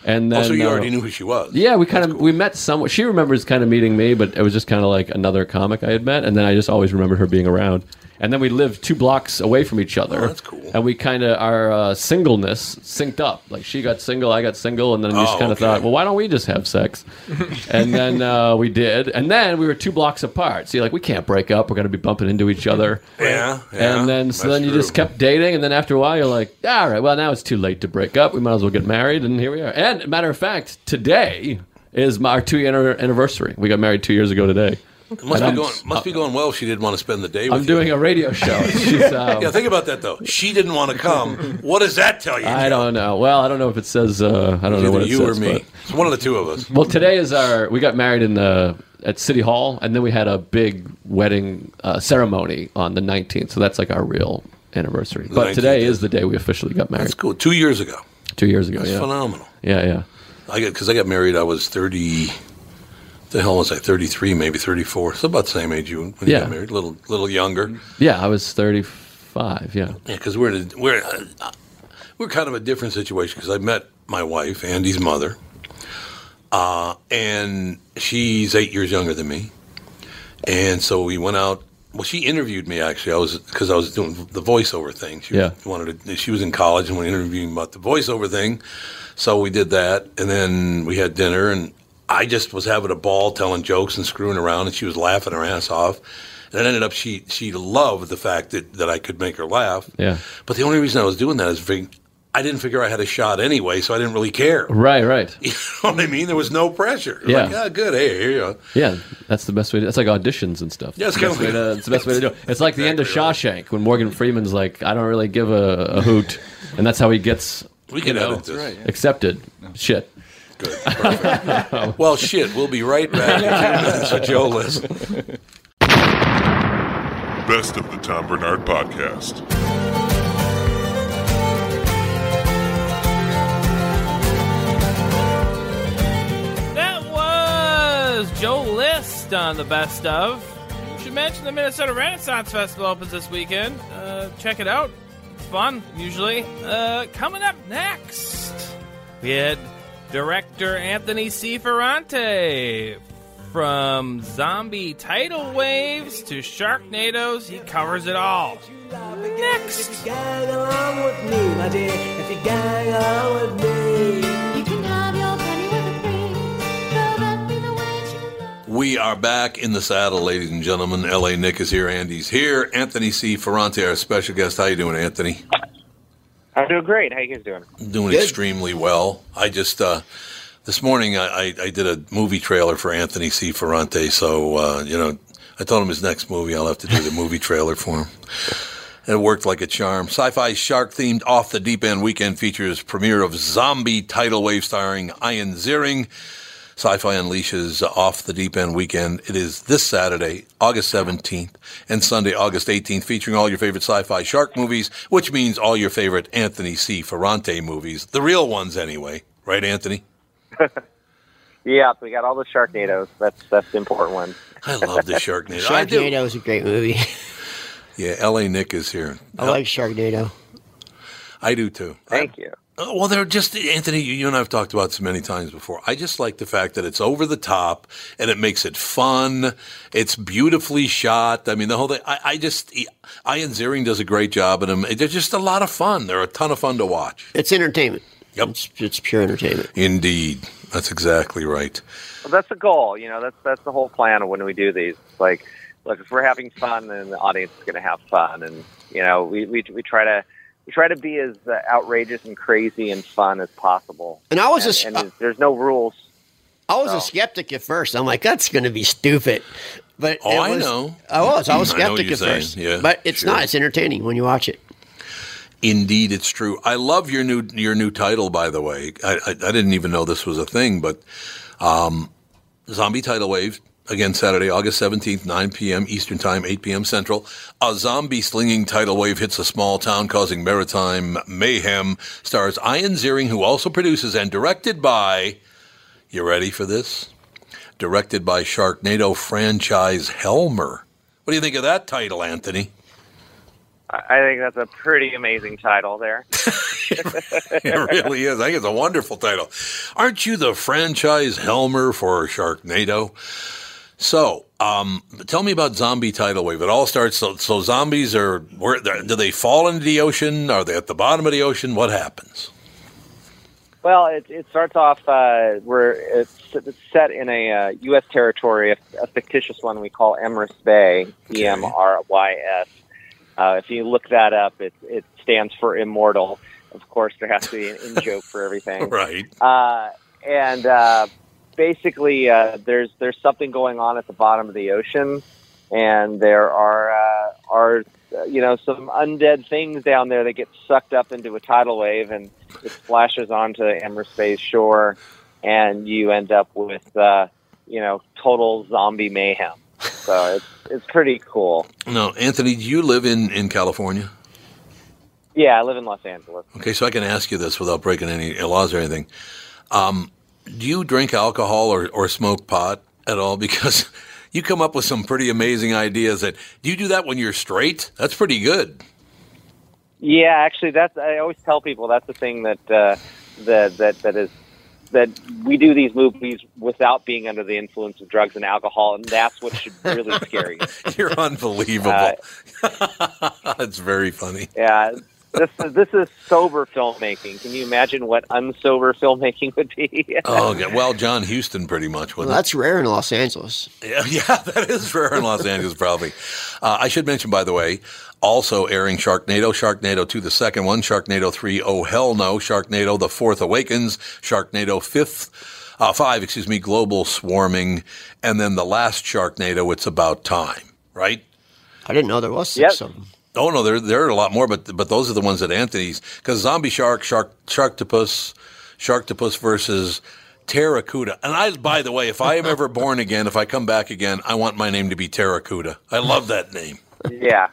Speaker 3: And then
Speaker 2: oh, so you
Speaker 3: uh,
Speaker 2: already knew who she was.
Speaker 3: Yeah, we kind of we met somewhat. She remembers kind of meeting me, but it was just kind of like another comic I had met, and then I just always remembered her being around. And then we lived two blocks away from each other.
Speaker 2: Oh, that's cool.
Speaker 3: And we kind of our uh, singleness synced up. Like she got single, I got single, and then we just
Speaker 2: Oh,
Speaker 3: kind of
Speaker 2: okay.
Speaker 3: thought, well, why don't we just have sex? and then uh, we did, and then we were two blocks apart. So you're like, we can't break up. We're going to be bumping into each other.
Speaker 2: Yeah, yeah,
Speaker 3: and then so then you
Speaker 2: true.
Speaker 3: just kept dating, and then after a while, you're like, all right, well now it's too late to break up. We might as well get married, and here we are. And matter of fact, today is my, our two year anniversary. We got married two years ago today.
Speaker 2: Must
Speaker 3: And
Speaker 2: be
Speaker 3: I'm-
Speaker 2: going. Must be going well. if She didn't want to spend the day. with
Speaker 3: I'm
Speaker 2: you.
Speaker 3: doing a radio show. She's, um,
Speaker 2: yeah, think about that though. She didn't want to come. What does that tell you?
Speaker 3: I don't know. Well, I don't know if it says. Uh, I don't know what it
Speaker 2: you
Speaker 3: says.
Speaker 2: or me.
Speaker 3: but-
Speaker 2: It's one of the two of us.
Speaker 3: Well, today is our. We got married in the at City Hall, and then we had a big wedding uh, ceremony on the 19th. So that's like our real anniversary.
Speaker 2: The
Speaker 3: but
Speaker 2: 19th
Speaker 3: today is the day we officially got married.
Speaker 2: That's cool. Two years ago.
Speaker 3: Two years ago.
Speaker 2: That's
Speaker 3: yeah.
Speaker 2: phenomenal.
Speaker 3: Yeah, yeah.
Speaker 2: I got because I got married. I was 30, the hell was I? Thirty three, maybe thirty four. So about the same age you when you got married, a little little younger.
Speaker 3: Yeah, I was 35. Yeah.
Speaker 2: Yeah, because we're in a, we're uh, we're kind of a different situation because I met my wife, Andy's mother, uh, and she's eight years younger than me, and so we went out. Well, she interviewed me actually. I was because I was doing the voiceover thing. She
Speaker 3: Yeah.
Speaker 2: wanted to. She was in college and we interviewing about the voiceover thing, so we did that, and then we had dinner, and I just was having a ball telling jokes and screwing around, and she was laughing her ass off. And it ended up she she loved the fact that, that I could make her laugh.
Speaker 3: Yeah.
Speaker 2: But the only reason I was doing that is fig- I didn't figure I had a shot anyway, so I didn't really care.
Speaker 3: Right, right.
Speaker 2: You know what I mean? There was no pressure. Was
Speaker 3: Yeah.
Speaker 2: Like, ah, good. Hey, here you go.
Speaker 3: Yeah, that's the best way. To, that's like auditions and stuff.
Speaker 2: Yeah, it's
Speaker 3: the best
Speaker 2: kinda
Speaker 3: way
Speaker 2: like-
Speaker 3: to, it's the best way to do it. It's like the end of Shawshank when Morgan Freeman's like, I don't really give a, a hoot, and that's how he gets
Speaker 2: We
Speaker 3: you
Speaker 2: can
Speaker 3: know,
Speaker 2: edit this. Right, yeah.
Speaker 3: accepted. Shit.
Speaker 2: Good. Well, shit. We'll be right back in two minutes with Joe List.
Speaker 8: Best of the Tom Barnard Podcast.
Speaker 1: That was Joe List on the best of. We should mention the Minnesota Renaissance Festival opens this weekend. Uh, check it out. Fun, usually. Uh, coming up next, we had director Anthony C. Ferrante. From zombie tidal waves to Sharknadoes, he covers it all. Next.
Speaker 2: We are back in the saddle, ladies and gentlemen. L.A. Nick is here. Andy's here. Anthony C. Ferrante, our special guest. How you doing, Anthony?
Speaker 9: I'm doing great. How you guys doing?
Speaker 2: Doing extremely well. I just uh, this morning I, I, I did a movie trailer for Anthony C. Ferrante. So uh, you know, I told him his next movie I'll have to do the movie trailer for him. It worked like a charm. Sci-fi shark-themed Off the Deep End weekend features premiere of Zombie tidal wave starring Ian Ziering. Sci-Fi unleashes Off the Deep End weekend. It is this Saturday, August 17th, and Sunday, August 18th, featuring all your favorite sci-fi shark movies, which means all your favorite Anthony C. Ferrante movies, the real ones anyway. Right, Anthony?
Speaker 9: Yeah, we got all the Sharknadoes. That's that's the important one.
Speaker 2: I love the Sharknado. I do.
Speaker 10: Sharknado is a great movie.
Speaker 2: Yeah, L.A. Nick is here.
Speaker 10: I like Sharknado.
Speaker 2: I do too.
Speaker 9: Thank you.
Speaker 2: Uh, Well, they're just Anthony. You and I have talked about this many times before. I just like the fact that it's over the top and it makes it fun. It's beautifully shot. I mean, the whole thing. I, I just Ian Ziering does a great job in them. They're just a lot of fun. They're a ton of fun to watch.
Speaker 10: It's entertainment.
Speaker 2: Yep,
Speaker 10: it's, it's pure entertainment.
Speaker 2: Indeed, that's exactly right.
Speaker 9: Well, that's the goal. You know, that's that's the whole plan of when we do these. It's like, look, if we're having fun, then the audience is going to have fun, and you know, we, we we try to we try to be as uh, outrageous and crazy and fun as possible.
Speaker 10: And I was a-
Speaker 9: and, and there's no rules.
Speaker 10: I was a skeptic at first. I'm like, that's going to be stupid. But
Speaker 2: Oh,
Speaker 10: it
Speaker 2: I know.
Speaker 10: I was. I was
Speaker 2: I
Speaker 10: skeptic
Speaker 2: you're
Speaker 10: at
Speaker 2: saying.
Speaker 10: first.
Speaker 2: Yeah,
Speaker 10: but it's
Speaker 2: sure.
Speaker 10: not. It's entertaining when you watch it.
Speaker 2: Indeed, it's true. I love your new your new title, by the way. I, I, I didn't even know this was a thing, but um, Zombie Tidal Wave again Saturday, August seventeenth, nine p.m. Eastern Time, eight p.m. Central. A zombie slinging tidal wave hits a small town, causing maritime mayhem. Stars Ian Ziering, who also produces and directed by. You ready for this? Directed by Sharknado franchise Helmer. What do you think of that title, Anthony?
Speaker 9: I I think that's a pretty amazing title there.
Speaker 2: it really is. I think it's a wonderful title. Aren't you the franchise Helmer for Sharknado? So, um, tell me about Zombie Tidal Wave. It all starts. So, so zombies are where? Do they fall into the ocean? Are they at the bottom of the ocean? What happens?
Speaker 9: Well, it, it starts off uh, where it's, it's set in a uh, U.S. territory, a, a fictitious one we call Emrys Bay, E M R Y S. Uh, if you look that up, it, it stands for immortal. Of course, there has to be an in joke for everything.
Speaker 2: Right.
Speaker 9: Uh, and uh, basically, uh, there's there's something going on at the bottom of the ocean, and there are uh, are you know some undead things down there that get sucked up into a tidal wave, and it splashes onto Emrys Bay's shore, and you end up with uh, you know total zombie mayhem. So it's it's pretty cool.
Speaker 2: No, Anthony, do you live in in California?
Speaker 9: Yeah, I live in Los Angeles.
Speaker 2: Okay, so I can ask you this without breaking any laws or anything. Um, do you drink alcohol or, or smoke pot at all because you come up with some pretty amazing ideas. That do you do that when you're straight? That's pretty good.
Speaker 9: Yeah, actually, that's I always tell people that's the thing that uh, that that that is that we do these movies without being under the influence of drugs and alcohol, and that's what should really scare you.
Speaker 2: You're unbelievable.
Speaker 9: Uh,
Speaker 2: That's very funny.
Speaker 9: Yeah, this is, this is sober filmmaking. Can you imagine what unsober filmmaking would be?
Speaker 2: Oh, okay. well, John Huston, pretty much.
Speaker 10: Well,
Speaker 2: Wasn't
Speaker 10: that's rare in Los Angeles.
Speaker 2: Yeah, yeah, that is rare in Los Angeles, probably. Uh, I should mention, by the way, also airing Sharknado, Sharknado 2, the second one, Sharknado 3, Oh Hell No, Sharknado, The Fourth Awakens, Sharknado 5th, uh, 5, excuse me, Global Swarming, and then the last Sharknado, It's About Time, right?
Speaker 10: I didn't know there was six of them.
Speaker 2: Oh no, there there are a lot more, but but those are the ones that Anthony's because Zombie Shark, Shark, Sharktopus, Sharktopus versus Pteracuda. And I, by the way, if I am ever born again, if I come back again, I want my name to be Pteracuda. I love that name.
Speaker 9: yeah,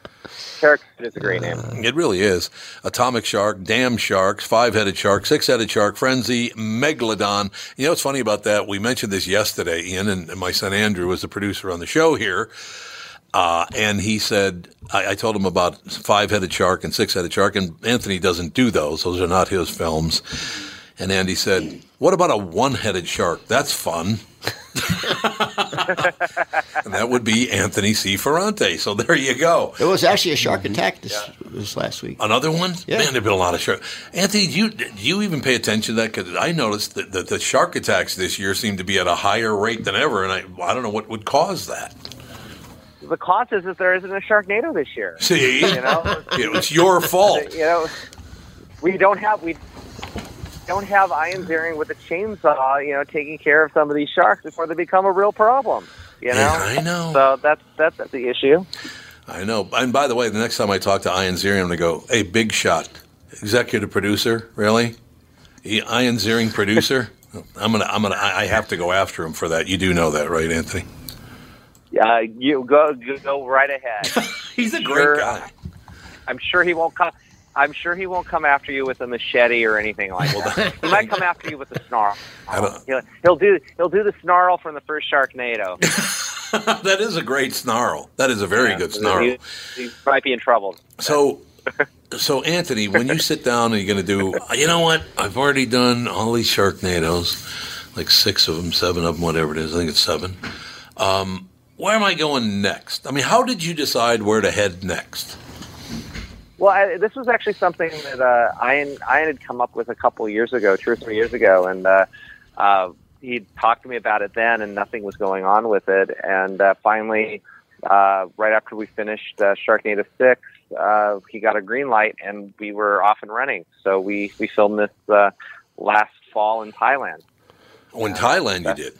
Speaker 9: Shark is a great name.
Speaker 2: Uh, it really is. Atomic Shark, Dam Sharks, Five Headed Shark, Six Headed Shark, Frenzy, Megalodon. You know what's funny about that? We mentioned this yesterday. Ian and my son Andrew was the producer on the show here. Uh, and he said, I, I told him about Five Headed Shark and Six Headed Shark, and Anthony doesn't do those. Those are not his films. And Andy said, What about a one headed shark? That's fun. and that would be Anthony C. Ferrante. So there you go.
Speaker 10: It was actually a shark attack this, this last week.
Speaker 2: Another one?
Speaker 10: Yeah.
Speaker 2: Man, there've been a lot of shark. Anthony, do you do you even pay attention to that? Because I noticed that, that the shark attacks this year seem to be at a higher rate than ever, and I I don't know what would cause that.
Speaker 9: The cost is that there isn't a Sharknado this year.
Speaker 2: See,
Speaker 9: you know,
Speaker 2: it's your fault.
Speaker 9: you know, we don't have we don't have Ian Ziering with a chainsaw, you know, taking care of some of these sharks before they become a real problem. You know,
Speaker 2: Yeah, I know.
Speaker 9: So that's that's, the issue.
Speaker 2: I know. And by the way, the next time I talk to Ian Ziering, I'm going to go, hey, big shot, executive producer, really? Ian Ziering, producer? I'm gonna, I'm gonna, I have to go after him for that. You do know that, right, Anthony?
Speaker 9: Uh, you go you go right ahead.
Speaker 2: He's a
Speaker 9: Sure,
Speaker 2: great guy.
Speaker 9: I'm sure he won't come. I'm sure he won't come after you with a machete or anything like that. he might come after you with a snarl. He'll, he'll do he'll do the snarl from the first Sharknado.
Speaker 2: that is a great snarl. That is a very
Speaker 9: Yeah,
Speaker 2: good snarl.
Speaker 9: He, he might be in trouble.
Speaker 2: So, so Anthony, when you sit down and you're going to do, you know what? I've already done all these Sharknadoes, like six of them, seven of them, whatever it is. I think it's seven. Um, where am I going next? I mean, how did you decide where to head next?
Speaker 9: Well, I, this was actually something that uh, Ian, Ian had come up with a couple of years ago, two or three years ago, and uh, uh, he talked to me about it then, and nothing was going on with it. And uh, finally, uh, right after we finished uh, Sharknado Six, uh, he got a green light, and we were off and running. So we we filmed this uh, last fall in Thailand.
Speaker 2: Oh, in Thailand, you did.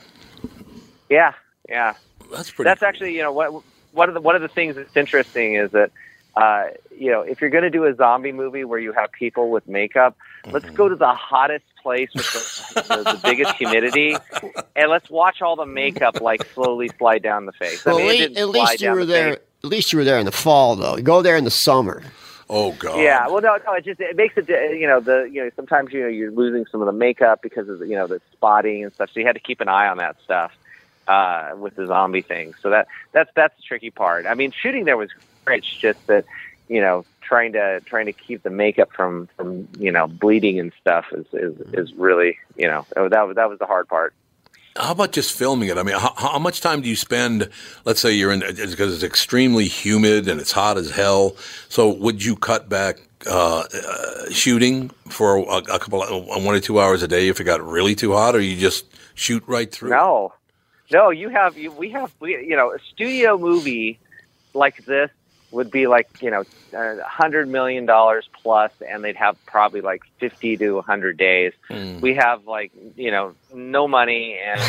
Speaker 9: Yeah, yeah.
Speaker 2: That's pretty.
Speaker 9: That's actually, you know, what one of the one of the things that's interesting is that, uh, you know, if you're going to do a zombie movie where you have people with makeup, let's go to the hottest place with the, the, the biggest humidity, and let's watch all the makeup like slowly slide down the face.
Speaker 10: Well,
Speaker 9: I mean,
Speaker 10: at,
Speaker 9: it
Speaker 10: lea-
Speaker 9: didn't
Speaker 10: at least you were
Speaker 9: the
Speaker 10: there.
Speaker 9: face.
Speaker 10: At least you were there in the fall, though. You go there in the summer.
Speaker 2: Oh God.
Speaker 9: Yeah, well, no, no, it just it makes it. You know, the you know sometimes you know you're losing some of the makeup because of the, you know the spotting and stuff. So you had to keep an eye on that stuff uh, with the zombie thing. So that that's that's the tricky part. I mean, shooting there was great. It's just that you know trying to trying to keep the makeup from from you know bleeding and stuff is is, is really you know that was that was the hard part.
Speaker 2: How about just filming it? I mean, how, how much time do you spend? Let's say you're in because it's extremely humid and it's hot as hell. So would you cut back uh, uh, shooting for a, a couple, of, one or two hours a day if it got really too hot, or you just shoot right through?
Speaker 9: No, no, you have you. We have we, you know a studio movie like this would be like you know a hundred million dollars plus, and they'd have probably like fifty to a hundred days.
Speaker 2: Hmm.
Speaker 9: We have like you know no money and.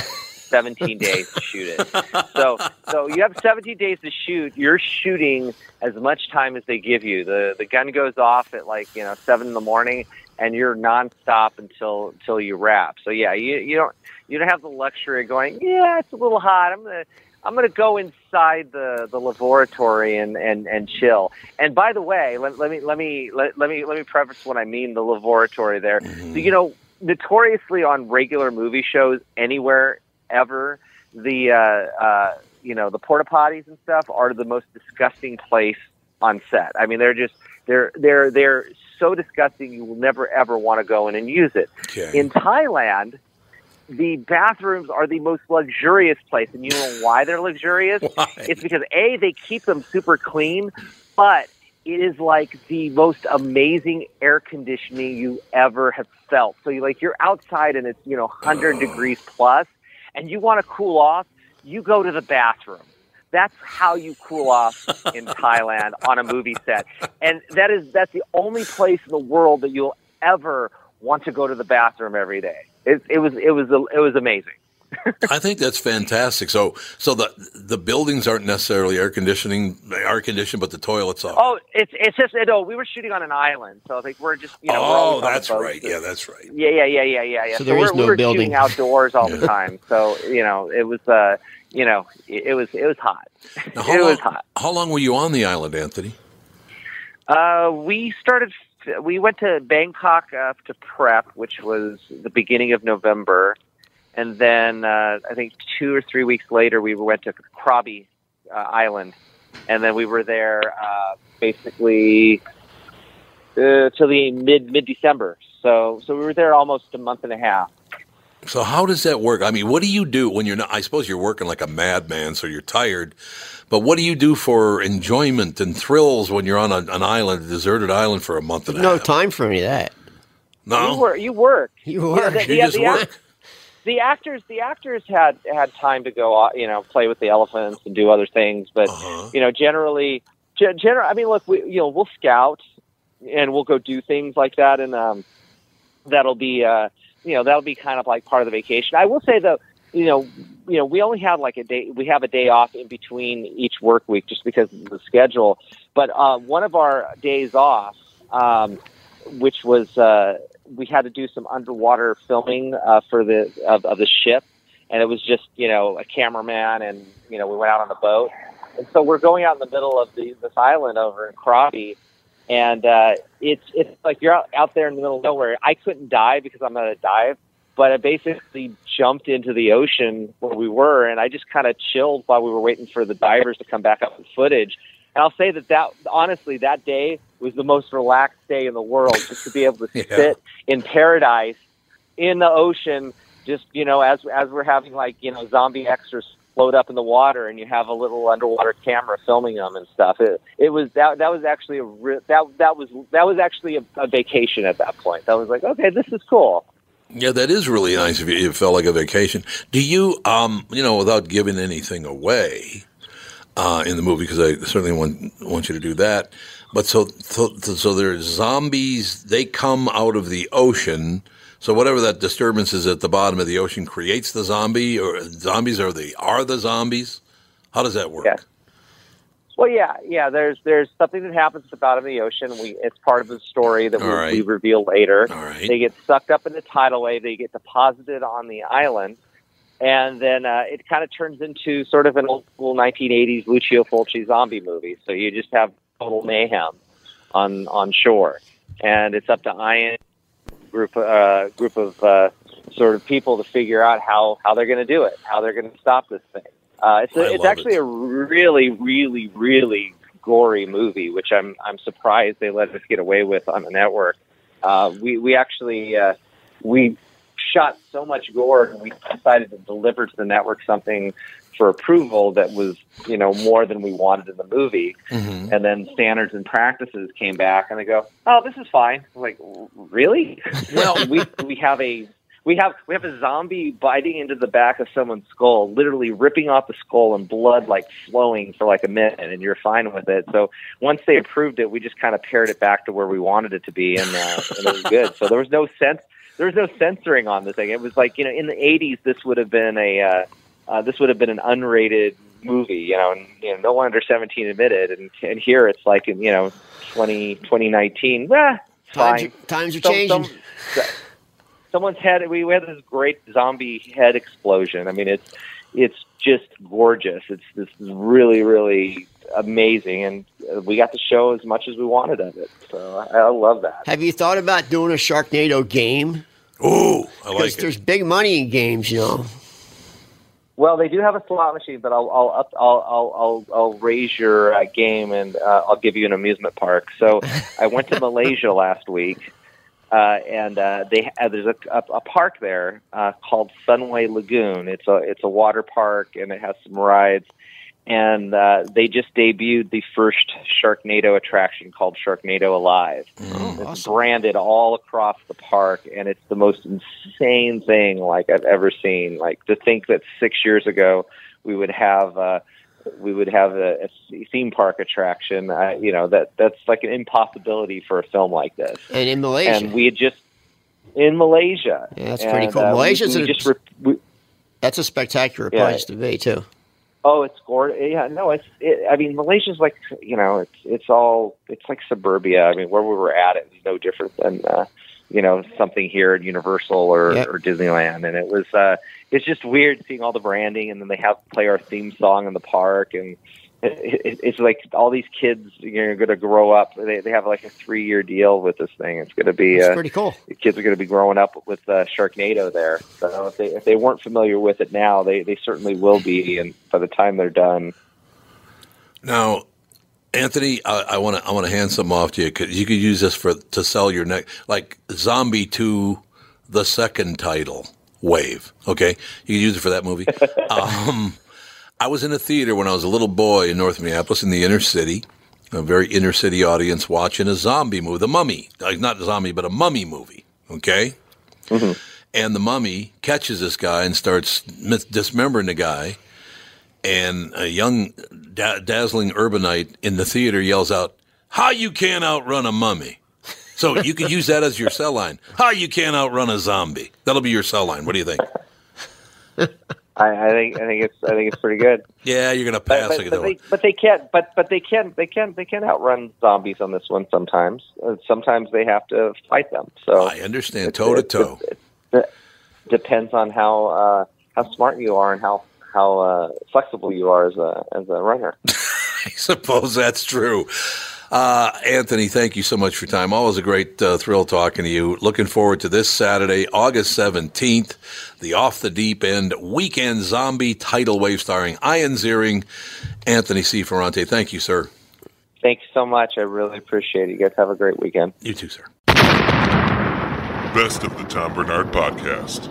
Speaker 9: 17 days to shoot it. So, so you have 17 days to shoot. You're shooting as much time as they give you. The the gun goes off at like you know seven in the morning, and you're nonstop until until you wrap. So yeah, you you don't you don't have the luxury of going. Yeah, it's a little hot. I'm gonna I'm gonna go inside the the laboratory and and and chill. And by the way, let, let me let me let, let me let me preface what I mean the laboratory there. So, you know, notoriously on regular movie shows anywhere ever, the uh, uh, you know the porta potties and stuff are the most disgusting place on set. I mean, they're just they're they're they're so disgusting. You will never ever want to go in and use it. In Thailand, the bathrooms are the most luxurious place, and you know why they're luxurious? It's because a they keep them super clean, but it is like the most amazing air conditioning you ever have felt. So you like you're outside and it's you know 100 degrees plus, and you want to cool off, you go to the bathroom. That's how you cool off in Thailand on a movie set, and that is that's the only place in the world that you'll ever want to go to the bathroom every day. It, it was it was it was amazing.
Speaker 2: I think that's fantastic. So, so the the buildings aren't necessarily air conditioning, air are conditioned, but the toilets are.
Speaker 9: Oh, it's it's just no. We were shooting on an island, so like we're just you know.
Speaker 2: oh,
Speaker 9: always on the
Speaker 2: that's right. Yeah, that's right.
Speaker 9: Yeah, yeah, yeah, yeah, yeah, yeah.
Speaker 2: So there
Speaker 9: we're,
Speaker 2: is no
Speaker 9: we were
Speaker 2: building.
Speaker 9: shooting outdoors all the time, so you know it was uh you know it, it was it was hot.
Speaker 2: Now,
Speaker 9: it
Speaker 2: long,
Speaker 9: was hot.
Speaker 2: How long were you on the island, Anthony?
Speaker 9: Uh, we started. We went to Bangkok uh, to prep, which was the beginning of November, and then uh, I think two or three weeks later we went to Krabi uh, Island, and then we were there uh, basically uh, till the mid mid December. So so we were there almost a month and a half.
Speaker 2: So how does that work? I mean, what do you do when you're not? I suppose you're working like a madman, so you're tired. But what do you do for enjoyment and thrills when you're on a, an island, a deserted island, for a month and a
Speaker 10: No
Speaker 2: half?
Speaker 10: No time for any of that.
Speaker 2: No,
Speaker 9: You work. You work.
Speaker 10: You work.
Speaker 9: the,
Speaker 2: You just
Speaker 9: the,
Speaker 2: work.
Speaker 9: The actors, the actors had had time to go, you know, play with the elephants and do other things. But
Speaker 2: Uh-huh.
Speaker 9: you know, generally, ge- general. I mean, look, we, you know, we'll scout and we'll go do things like that, and um, that'll be, uh, you know, that'll be kind of like part of the vacation. I will say though, you know, you know, we only have like a day. We have a day off in between each work week just because of the schedule. But uh, one of our days off, um, which was uh, we had to do some underwater filming uh, for the of, of the ship, and it was just you know a cameraman and you know we went out on the boat, and so we're going out in the middle of the, this island over in Krabi, and uh, it's it's like you're out, out there in the middle of nowhere. I couldn't dive because I'm not a dive, but I basically jumped into the ocean where we were, and I just kind of chilled while we were waiting for the divers to come back up with footage. And I'll say that that honestly that day was the most relaxed day in the world, just to be able to
Speaker 2: Yeah.
Speaker 9: sit in paradise in the ocean, just you know as as we're having like you know zombie extras float up in the water, and you have a little underwater camera filming them and stuff. It it was that that was actually a re- that that was that was actually a, a vacation at that point. That was like okay, this is cool.
Speaker 2: Yeah, that is really nice if it felt like a vacation. Do you, um, you know, without giving anything away uh, in the movie, because I certainly want want you to do that. But so, so, so there's zombies. They come out of the ocean. So whatever that disturbance is at the bottom of the ocean creates the zombie, or zombies are the are the zombies. How does that work?
Speaker 9: Yeah. Well, yeah, yeah. There's there's something that happens at the bottom of the ocean. We it's part of the story that we,
Speaker 2: right.
Speaker 9: we reveal later.
Speaker 2: All right.
Speaker 9: They get sucked up in the tidal wave. They get deposited on the island, and then uh, it kind of turns into sort of an old school 1980s Lucio Fulci zombie movie. So you just have total mayhem on on shore, and it's up to Ian group uh, group of uh, sort of people to figure out how how they're going to do it, how they're going to stop this thing. Uh, it's a, it's actually a really, really, really gory movie, which I'm I'm surprised they let us get away with on the network. Uh, we we actually uh, we shot so much gore, and we decided to deliver to the network something for approval that was you know more than we wanted in the movie.
Speaker 2: Mm-hmm.
Speaker 9: And then standards and practices came back, and they go, "Oh, this is fine." I'm like, really? Well, we we have a we have we have a zombie biting into the back of someone's skull, literally ripping off the skull and blood like flowing for like a minute, and you're fine with it. So once they approved it, we just kind of pared it back to where we wanted it to be, and, uh, and it was good. So there was no sense. There was no censoring on the thing. It was like you know, in the '80s, this would have been a uh, uh, this would have been an unrated movie, you know, and you know, no one under 17 admitted, and and here it's like in you know, 20 2019, ah, it's
Speaker 10: Times
Speaker 9: fine.
Speaker 10: are- times are
Speaker 9: Some-
Speaker 10: changing.
Speaker 9: some- someone's head. We we had this great zombie head explosion. I mean, it's it's just gorgeous. It's this really really amazing, and uh, we got to show as much as we wanted of it. So I, I love that.
Speaker 10: Have you thought about doing a Sharknado game?
Speaker 2: Ooh, I like
Speaker 10: Because
Speaker 2: it.
Speaker 10: there's big money in games, you know.
Speaker 9: Well, they do have a slot machine, but I'll I'll up, I'll, I'll I'll I'll raise your uh, game and uh, I'll give you an amusement park. So I went to Malaysia last week, uh, and uh, they uh, there's a, a, a park there uh, called Sunway Lagoon. It's a it's a water park and it has some rides. And uh, they just debuted the first Sharknado attraction called Sharknado Alive. it's branded all across the park, and it's the most insane thing like I've ever seen. Like to think that six years ago we would have uh, we would have a, a theme park attraction. Uh, you know that that's like an impossibility for a film like this.
Speaker 10: And in Malaysia.
Speaker 9: and we had just in Malaysia.
Speaker 10: Yeah, that's
Speaker 9: And,
Speaker 10: pretty cool.
Speaker 9: uh, we- we
Speaker 10: a-
Speaker 9: just re- we,
Speaker 10: That's a spectacular
Speaker 9: Yeah.
Speaker 10: place to be too.
Speaker 9: Oh, it's gorgeous. Yeah, no, it's. It, I mean, Malaysia's like you know, it's it's all it's like suburbia. I mean, where we were at, it was no different than uh, you know something here at Universal or,
Speaker 10: Yep.
Speaker 9: or Disneyland, and it was. uh It's just weird seeing all the branding, and then they have play our theme song in the park, and it, it, it's like all these kids you're going to grow up. They they have like a three year deal with this thing. It's going to be uh,
Speaker 10: pretty cool.
Speaker 9: the kids are going to be growing up with uh, Sharknado there. So if they if they weren't familiar with it now, they they certainly will be. And by the time they're done,
Speaker 2: Now, Anthony, I want to I want to hand some off to you because You could use this for to sell your next like Zombie Two, the second title wave. Okay, you could use it for that movie. um, I was in a theater when I was a little boy in North Minneapolis in the inner city, a very inner city audience watching a zombie movie, The Mummy, like not a zombie, but a mummy movie. Okay, mm-hmm. and the mummy catches this guy and starts mis- dismembering the guy and a young da- dazzling urbanite in the theater yells out, "How you can't outrun a mummy!" So you could use that as your cell line. How you can't outrun a zombie? That'll be your cell line. What do you think?
Speaker 9: I, I think I think it's I think it's pretty good.
Speaker 2: Yeah, you're gonna pass
Speaker 9: but,
Speaker 2: it.
Speaker 9: but, they, but they can't. But but they can. They can. They can outrun zombies on this one. Sometimes. Uh, sometimes they have to fight them. So
Speaker 2: I understand toe to toe.
Speaker 9: it depends on how uh, how smart you are and how how uh, flexible you are as a as a runner.
Speaker 2: I suppose that's true. Uh, Anthony, thank you so much for your time. Always a great uh, thrill talking to you. Looking forward to this Saturday, August 17th, the Off the Deep End Weekend Zombie Tidal Wave starring Ian Ziering, Anthony C. Ferrante. Thank you, sir.
Speaker 9: Thank you so much. I really appreciate it. You guys have a great weekend.
Speaker 2: You too, sir.
Speaker 8: Best of the Tom Barnard Podcast.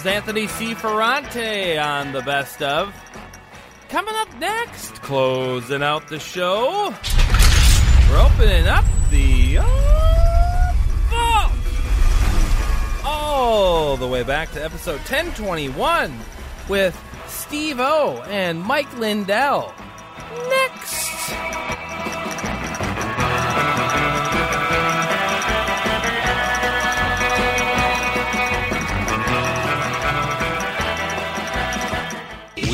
Speaker 1: Was Anthony C. Ferrante on the best of. Coming up next, closing out the show, we're opening up the uh, vault. all the way back to episode 1021 with Steve O and Mike Lindell. Next.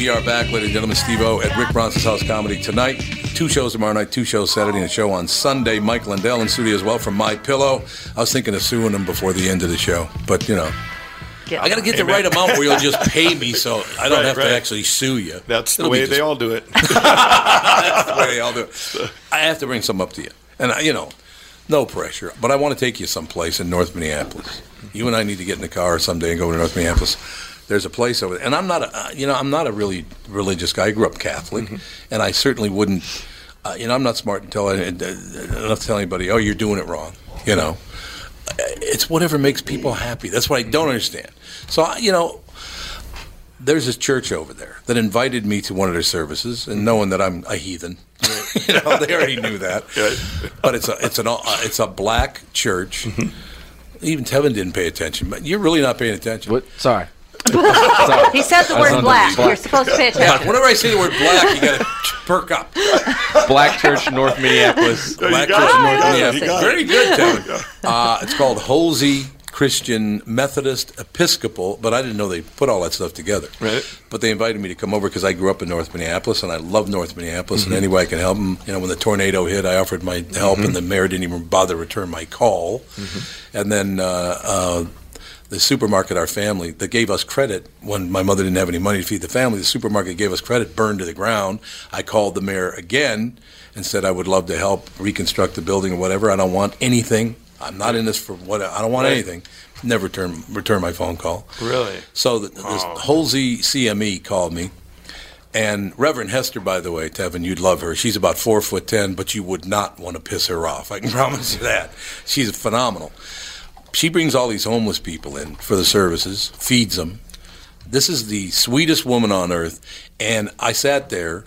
Speaker 2: We are back, ladies and gentlemen. Steve O at Rick Bronson's House Comedy tonight. Two shows tomorrow night, two shows Saturday, and a show on Sunday. Mike Lindell in studio as well from My Pillow. I was thinking of suing him before the end of the show, but you know, I got to get the right amount where you'll just pay me, so I don't
Speaker 11: Right,
Speaker 2: have
Speaker 11: right.
Speaker 2: to actually sue you.
Speaker 11: That's the
Speaker 2: It'll be
Speaker 11: way
Speaker 2: just-
Speaker 11: they all do it.
Speaker 2: That's the way they all do it. I have to bring some up to you, and I, you know, no pressure. But I want to take you someplace in North Minneapolis. You and I need to get in the car someday and go to North Minneapolis. There's a place over there, and I'm not a, uh, you know, I'm not a really religious guy. I grew up Catholic, and I certainly wouldn't, uh, you know, I'm not smart to tell uh, enough to tell anybody, oh, you're doing it wrong. You know, it's whatever makes people happy. That's what I don't understand. So, I- you know, there's this church over there that invited me to one of their services, and knowing that I'm a heathen, you know, they already knew that. But it's a it's an uh, it's a black church. Even Tevin didn't pay attention, but you're really not paying attention. What?
Speaker 3: Sorry.
Speaker 12: He said the word black. You're supposed to pay attention.
Speaker 2: Whenever I say the word black, you got to perk up.
Speaker 3: Black Church, North Minneapolis.
Speaker 2: Black Church
Speaker 3: it.
Speaker 2: North
Speaker 3: You got it.
Speaker 2: Minneapolis. Very good, Tevin. Uh, it's called Holsey Christian Methodist Episcopal, but I didn't know they put all that stuff together.
Speaker 11: Right.
Speaker 2: But they invited me to come over because I grew up in North Minneapolis and I love North Minneapolis.
Speaker 11: Mhm.
Speaker 2: And any way I can help them, you know, when the tornado hit, I offered my help,
Speaker 11: Mhm.
Speaker 2: and the mayor didn't even bother to return my call. And then uh, uh,
Speaker 13: the supermarket, our family, that gave us credit when my mother didn't have any money to feed the family. The supermarket gave us credit, burned to the ground. I called the mayor again and said I would love to help reconstruct the building or whatever. I don't want anything. I'm not in this for what I don't want
Speaker 11: Right.
Speaker 13: anything. Never return return my phone call.
Speaker 11: Really?
Speaker 13: So the, this Holsey CME called me, and Reverend Hester, by the way, Tevin, you'd love her. She's about four foot ten, but you would not want to piss her off. I can promise you that. She's phenomenal. She brings all these homeless people in for the services, feeds them. This is the sweetest woman on earth. And I sat there,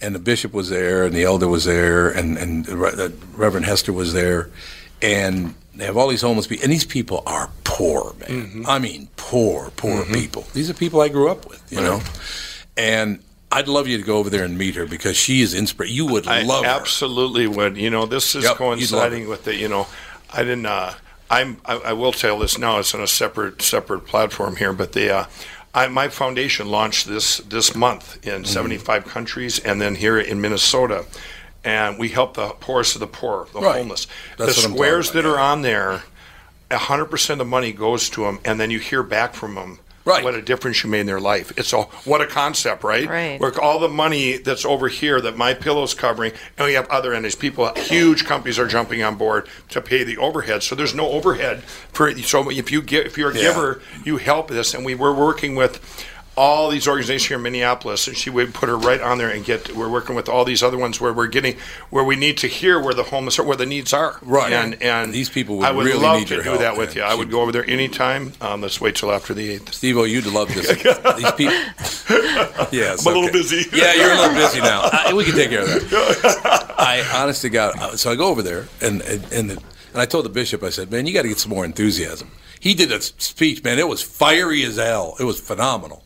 Speaker 13: and the bishop was there, and the elder was there, and and Reverend Hester was there, and they have all these homeless people, and these people are poor, man. I mean, poor, poor people. These are people I grew up with, you know. And I'd love you to go over there and meet her because she is inspiration. You would
Speaker 11: I
Speaker 13: love her.
Speaker 11: absolutely would. You know, this is
Speaker 13: Yep,
Speaker 11: coinciding with the. You know, I didn't. Uh, I'm. I, I will tell this now. It's on a separate separate platform here, but the. Uh, I, my foundation launched this this month in
Speaker 13: Mm-hmm.
Speaker 11: 75 countries, and then here in Minnesota, and we help the poorest of the poor, the
Speaker 13: Right.
Speaker 11: homeless.
Speaker 13: That's
Speaker 11: the squares
Speaker 13: talking
Speaker 11: that are on there, 100 percent of the money goes to them, and then you hear back from them.
Speaker 13: Right.
Speaker 11: What a difference you made in their life. It's a what a concept, right?
Speaker 12: Right.
Speaker 11: Where all the money that's over here that my pillow's covering, and we have other entities. People, huge companies are jumping on board to pay the overhead. So there's no overhead for. So if you give, if you're a
Speaker 13: Yeah.
Speaker 11: giver, you help this. And we were working with all these organizations here in Minneapolis, and she would put her right on there and get. We're working with all these other ones where we're getting where we need to hear where the homeless are, where the needs are.
Speaker 13: Right.
Speaker 11: And and
Speaker 13: These people would
Speaker 11: I would
Speaker 13: really
Speaker 11: love
Speaker 13: need
Speaker 11: to
Speaker 13: your
Speaker 11: do
Speaker 13: help,
Speaker 11: that with
Speaker 13: man.
Speaker 11: you. I would go over there anytime. Um, let's wait till after the eighth.
Speaker 13: Steve, oh, you'd love this. These people. Yeah,
Speaker 11: I'm a little
Speaker 13: okay.
Speaker 11: busy.
Speaker 13: Yeah, you're a little busy now. Uh, we can take care of that. I honestly got uh, so I go over there and and and, the, and I told the bishop, I said, man, you got to get some more enthusiasm. He did a speech, man. It was fiery as hell. It was phenomenal.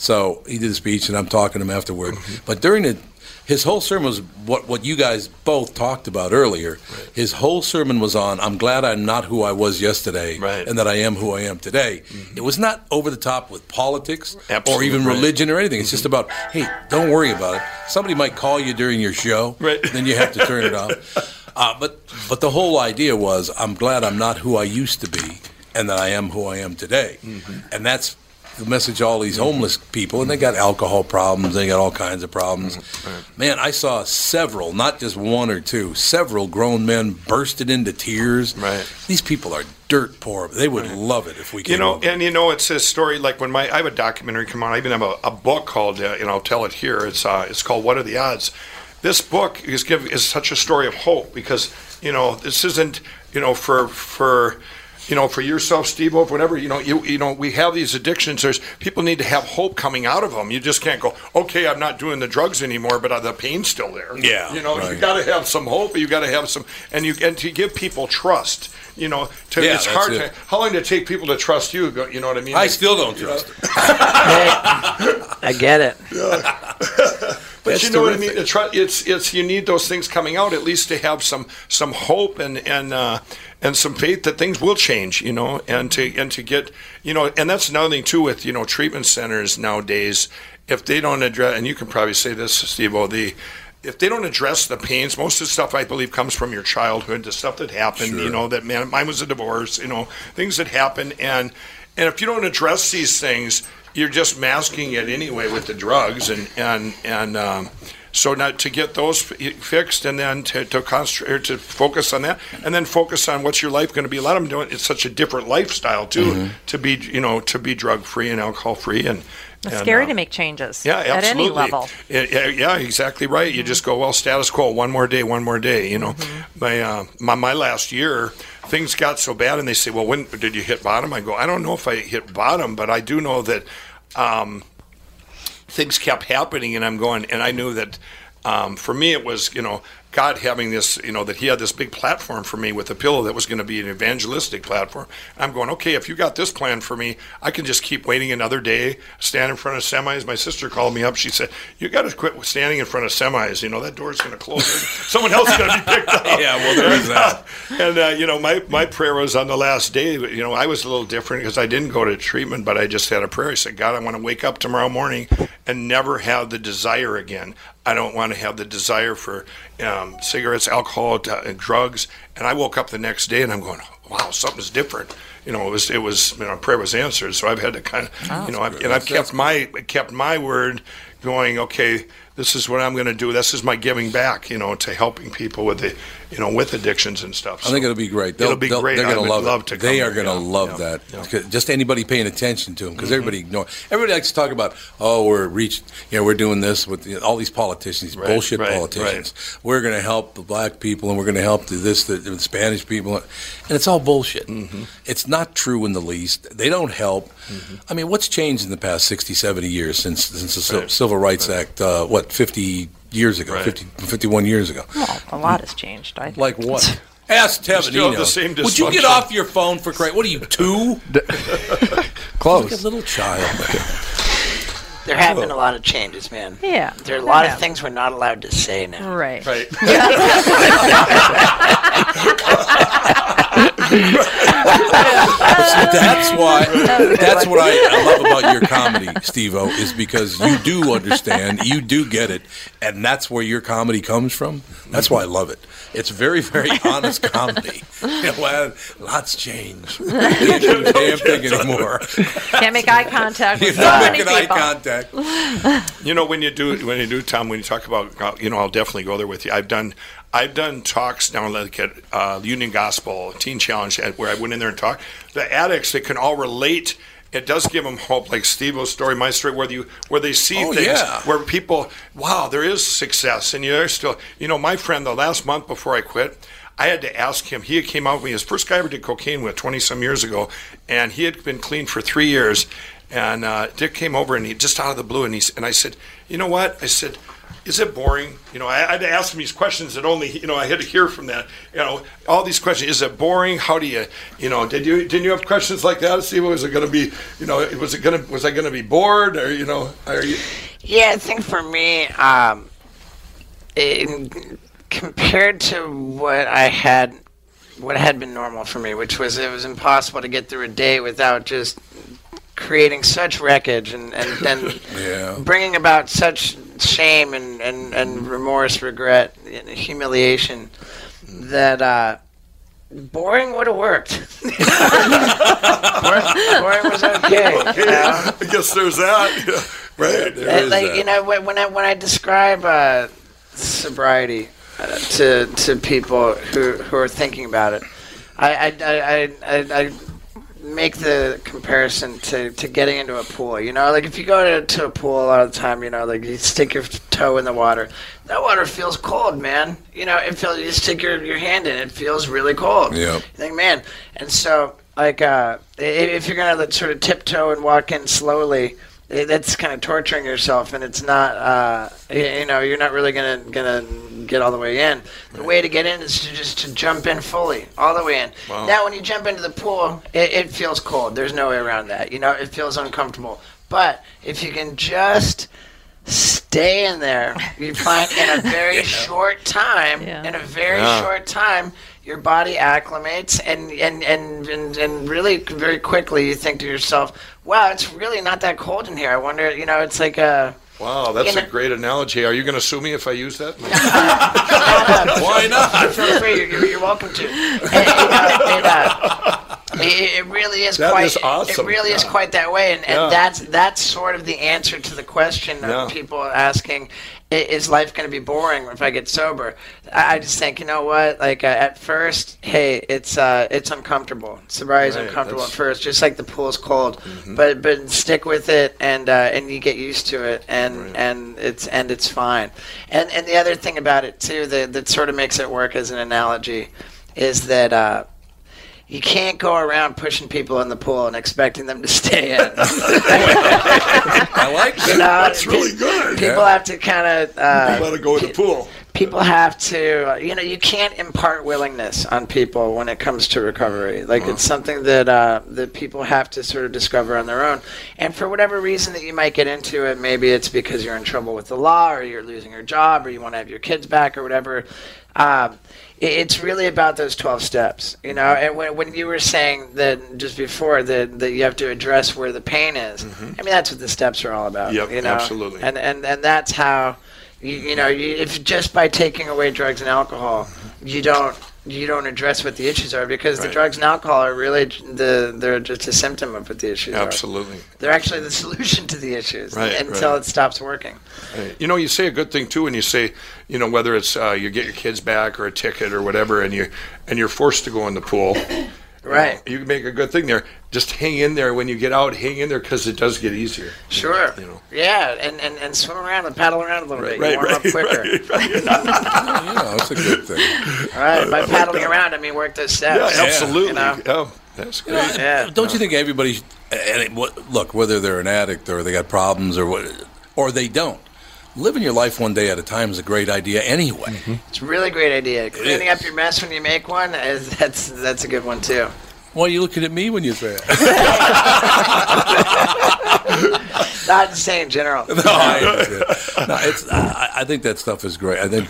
Speaker 13: So he did a speech, and I'm talking to him afterward. Mm-hmm. But during the his whole sermon was what, what you guys both talked about earlier. His whole sermon was on, I'm glad I'm not who I was yesterday and that I am who I am today. Mm-hmm. It was not over the top with politics or
Speaker 11: Absolutely
Speaker 13: even
Speaker 11: right.
Speaker 13: religion or anything. It's mm-hmm. just about, hey, don't worry about it. Somebody might call you during your show, right. then you have to turn it off. Uh, but, but the whole idea was, I'm glad I'm not who I used to be and that I am who I am today. And that's message all these homeless people, and they got alcohol problems, they got all kinds of problems. Man, I saw several, not just one or two, several grown men bursted into tears. Right. These people are dirt poor. They would love it if we could.
Speaker 11: You know, and you know, it's a story like when my I have a documentary come out. I even have a, a book called, uh, you know, I'll tell it here. It's uh, it's called What Are the Odds. This book is give is such a story of hope because you know this isn't you know for for you know for yourself, Steve, or whatever. You know, you you know we have these addictions. There's people need to have hope coming out of them. You just can't go, okay, I'm not doing the drugs anymore, but uh, the pain's still there.
Speaker 13: Yeah,
Speaker 11: you know, you got to have some hope. You got to have some, and you and to give people trust. You know, to,
Speaker 13: Yeah,
Speaker 11: it's hard
Speaker 13: it.
Speaker 11: to. How long did it take people to trust you? You know what I mean?
Speaker 13: I still don't trust
Speaker 14: I get it.
Speaker 11: But
Speaker 14: That's
Speaker 11: you know what I mean. It's it's you need those things coming out at least to have some some hope and and uh, and some faith that things will change. You know, and to and to get you know, and that's another thing too with you know treatment centers nowadays. If they don't address, and you can probably say this, Steve, the if they don't address the pains, most of the stuff I believe comes from your childhood, the stuff that happened. You know that man, mine was a divorce. You know things that happen, and and if you don't address these things, you're just masking it anyway with the drugs and and and. Um, so now to get those fixed and then to, to concentrate or to focus on that and then focus on what's your life going to be. A lot of them doing it's such a different lifestyle too
Speaker 12: Mhm.
Speaker 11: to be you know to be drug free and alcohol free and.
Speaker 12: It's
Speaker 11: and,
Speaker 12: scary
Speaker 11: uh,
Speaker 12: to make changes
Speaker 11: yeah,
Speaker 12: at
Speaker 11: absolutely.
Speaker 12: any level.
Speaker 11: Yeah, yeah, yeah, exactly right. You just go well, status quo. One more day, one more day. You know, my, uh, my my last year, things got so bad, and they say, "Well, when did you hit bottom?" I go, "I don't know if I hit bottom, but I do know that um, things kept happening, and I'm going, and I knew that." Um, for me, it was you know God having this you know that He had this big platform for me with a pillow that was going to be an evangelistic platform. I'm going okay. If you got this plan for me, I can just keep waiting another day, stand in front of semis. My sister called me up. She said, "You got to quit standing in front of semis. You know that door's going to close. Someone else is going to be picked up."
Speaker 13: Yeah, well, there is that.
Speaker 11: and uh, you know, my my prayer was on the last day. You know, I was a little different because I didn't go to treatment, but I just had a prayer. I said, God, I want to wake up tomorrow morning and never have the desire again. I don't want to have the desire for um, cigarettes, alcohol, uh, and drugs. And I woke up the next day and I'm going, wow, something's different. You know, it was it was you know prayer was answered. So I've had to kind of
Speaker 13: Oh,
Speaker 11: you know, I've, and I've kept my kept my word going. Okay, this is what I'm going to do. This is my giving back. You know, to helping people with the you know with addictions and stuff.
Speaker 13: I think it'll be great. They'll,
Speaker 11: it'll be great.
Speaker 13: They're going to
Speaker 11: would
Speaker 13: love,
Speaker 11: to.
Speaker 13: They are going to
Speaker 11: yeah,
Speaker 13: love
Speaker 11: yeah,
Speaker 13: that.
Speaker 11: yeah.
Speaker 13: Just anybody paying attention to them, because
Speaker 11: Mhm.
Speaker 13: everybody ignore. Everybody likes to talk about, oh, we're reached. You know, we're doing this with you know, all these politicians, these
Speaker 11: Right,
Speaker 13: bullshit
Speaker 11: right,
Speaker 13: politicians. We're going to help the black people, and we're going to help the, this, the, the Spanish people, and it's all bullshit.
Speaker 11: Mm-hmm.
Speaker 13: It's not true in the least. They don't help. I mean, what's changed in the past 60, 70 years since since the Civil-
Speaker 11: Right.
Speaker 13: Civil Rights Act? Uh, what, 50 years ago,
Speaker 11: Right.
Speaker 13: 50, 51 years ago?
Speaker 12: Well, a lot has changed. I think.
Speaker 13: Like what? Ask
Speaker 11: You still have
Speaker 13: Tevenino.
Speaker 11: the same
Speaker 13: Would you get
Speaker 11: dysfunction.
Speaker 13: off your phone for crying? What are you two?
Speaker 3: Close.
Speaker 13: Like a little child.
Speaker 14: There have been a lot of changes, man.
Speaker 12: Yeah,
Speaker 14: There are a
Speaker 12: there
Speaker 14: lot of things we're not allowed to say now.
Speaker 12: Right.
Speaker 11: Right.
Speaker 13: that's why. That's what I, I love about your comedy, Steve-O, is because you do understand, you do get it, and that's where your comedy comes from. That's why I love it. It's very, very honest comedy. You know, well, lots change. You can't do a damn thing anymore.
Speaker 12: Can't make eye contact
Speaker 13: You're
Speaker 12: so
Speaker 13: not
Speaker 12: many
Speaker 13: making eye contact.
Speaker 11: You know when you do when you do Tom when you talk about you know I'll definitely go there with you. I've done I've done talks now like at uh, Union Gospel Teen Challenge at- where I went in there and talked. The addicts they can all relate. It does give them hope, like Steve-O's story, my story, where you where they see
Speaker 13: Oh,
Speaker 11: things
Speaker 13: yeah.
Speaker 11: where people, wow, there is success, and you're still, you know, my friend, the last month before I quit, I had to ask him. He came out with me. His first guy I ever did cocaine with, twenty some years ago, and he had been clean for three years. And uh, Dick came over and he just out of the blue, and he and I said, you know what? I said, is it boring? You know, I, to ask him these questions that only you know I had to hear from that. You know, all these questions. Is it boring? How do you, you know, did you didn't you have questions like that? See, was it going to be, you know, was it going to was I going to be bored or you know, are you?
Speaker 14: Yeah, I think for me, um, in, compared to what I had, what had been normal for me, which was it was impossible to get through a day without just creating such wreckage and and, and
Speaker 13: Yeah.
Speaker 14: bringing about such shame and, and, and remorse, regret, and humiliation that uh, boring would have worked. boring, boring was okay. you know?
Speaker 11: I guess there's that. Right.
Speaker 14: Uh, like you know when when I when I describe uh, sobriety uh, to to people who who are thinking about it, I I, I, I, I make the comparison to, to getting into a pool. You know, like if you go to, to a pool a lot of the time, you know, like you stick your toe in the water, that water feels cold, man. You know, it feels you stick your, your hand in, it feels really cold.
Speaker 13: Yeah.
Speaker 14: You think, man, and so like uh, if you're gonna like, sort of tiptoe and walk in slowly, that's kind of torturing yourself, and it's not, uh, you know, you're not really gonna gonna get all the way in. The way to get in is to just to jump in fully, all the way in.
Speaker 11: Wow.
Speaker 14: Now, when you jump into the pool, it, it feels cold. There's no way around that. You know, it feels uncomfortable. But if you can just stay in there, you find in a very short time, in a very
Speaker 15: Yeah.
Speaker 14: short time, your body acclimates, and and, and and and really very quickly you think to yourself, "Wow, it's really not that cold in here." I wonder, you know, it's like a
Speaker 11: Wow, that's
Speaker 14: You
Speaker 11: a
Speaker 14: know-
Speaker 11: great analogy. Are you going to sue me if I use that?
Speaker 14: Why not? Feel free. You're, you're welcome to. And, you know, it, uh, it, it really is
Speaker 11: That
Speaker 14: quite.
Speaker 11: is awesome.
Speaker 14: It really is quite that way, and, and
Speaker 11: Yeah.
Speaker 14: that's that's sort of the answer to the question
Speaker 11: Yeah.
Speaker 14: of people asking, "Is life going to be boring if I get sober?" I, I just think, you know what? Like uh, at first, hey, it's uh, it's uncomfortable. Sobriety is
Speaker 11: Right,
Speaker 14: uncomfortable at first, just like the pool's cold.
Speaker 11: Mm-hmm.
Speaker 14: But but stick with it, and uh, and you get used to it, and and it's and it's fine. And and the other thing about it too that that sort of makes it work as an analogy is that. You can't go around pushing people in the pool and expecting them to stay in.
Speaker 13: I like that.
Speaker 14: You know,
Speaker 11: That's
Speaker 14: pe-
Speaker 11: really good.
Speaker 14: People
Speaker 11: Yeah.
Speaker 14: have to kind of uh,
Speaker 11: Let it go in the pool.
Speaker 14: people have to you know you can't impart willingness on people when it comes to recovery like it's something that uh, that people have to sort of discover on their own and for whatever reason that you might get into it maybe it's because you're in trouble with the law or you're losing your job or you want to have your kids back or whatever um, it- it's really about those 12 steps you know? And when, when you were saying that just before that, that you have to address where the pain is mm-hmm. i mean that's what the steps are all about
Speaker 11: Yep,
Speaker 14: you know?
Speaker 11: absolutely.
Speaker 14: and and, and that's how you, you know, you, if just by taking away drugs and alcohol, you don't you don't address what the issues are because the drugs and alcohol are really the they're just a symptom of what the issues are.
Speaker 11: Absolutely.
Speaker 14: They're actually the solution to the issues
Speaker 11: Right,
Speaker 14: until
Speaker 11: right.
Speaker 14: it stops working.
Speaker 11: Right. You know, you say a good thing too when you say, you know, whether it's uh, you get your kids back or a ticket or whatever, and you and you're forced to go in the pool. You
Speaker 14: Right.
Speaker 11: know, you can make a good thing there. Just hang in there when you get out. Hang in there because it does get easier.
Speaker 14: Sure.
Speaker 11: You know.
Speaker 14: Yeah, and, and, and swim around and paddle around a little bit.
Speaker 11: right,
Speaker 14: you warm up
Speaker 11: right,
Speaker 14: quicker.
Speaker 13: yeah, that's a good thing.
Speaker 14: All right, by paddling around, I mean work those steps.
Speaker 11: Yeah, absolutely.
Speaker 14: You know?
Speaker 11: Yeah, that's
Speaker 13: You know,
Speaker 11: great.
Speaker 14: Yeah.
Speaker 13: Don't you think everybody? sh- And it, what, look, whether they're an addict or they got problems or what, or they don't, living your life one day at a time is a great idea anyway. Mm-hmm.
Speaker 14: It's a really great idea. Cleaning up your mess when you make one, is, that's that's a good one too.
Speaker 13: Why are you looking at me when you say it?
Speaker 14: Not just saying in general.
Speaker 13: no, I, no, it's. I, I think that stuff is great. I think,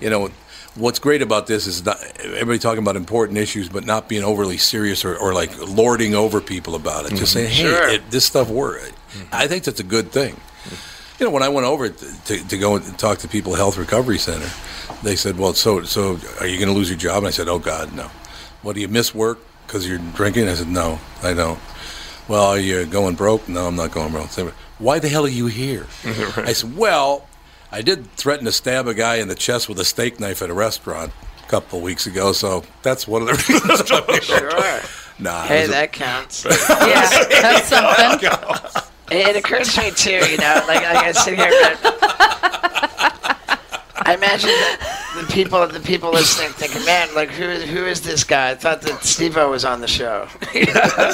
Speaker 13: you know, what's great about this is not everybody talking about important issues, but not being overly serious or, or like lording over people about it. Just mm-hmm. saying, hey,
Speaker 14: Sure.
Speaker 13: it, this stuff works. Mm-hmm. I think that's a good thing. You know, when I went over to, to, to go and talk to people at Health Recovery Center, they said, "Well, so so are you going to lose your job?" And I said, "Oh God, no." What do you miss work because you're drinking? I said, "No, I don't." Well, are you going broke? No, I'm not going broke. Said, Why the hell are you here? I said, Well, I did threaten to stab a guy in the chest with a steak knife at a restaurant a couple of weeks ago, so that's one of the reasons. I'm here.
Speaker 14: Sure.
Speaker 13: Nah, it
Speaker 14: Hey,
Speaker 13: was a-
Speaker 14: that counts.
Speaker 12: Yeah, that's something.
Speaker 14: It, it occurs to me too, you know, like, like I sit here, I imagine the people, the people listening, thinking, "Man, like who, who is this guy?" I thought that Steve-O was on the show.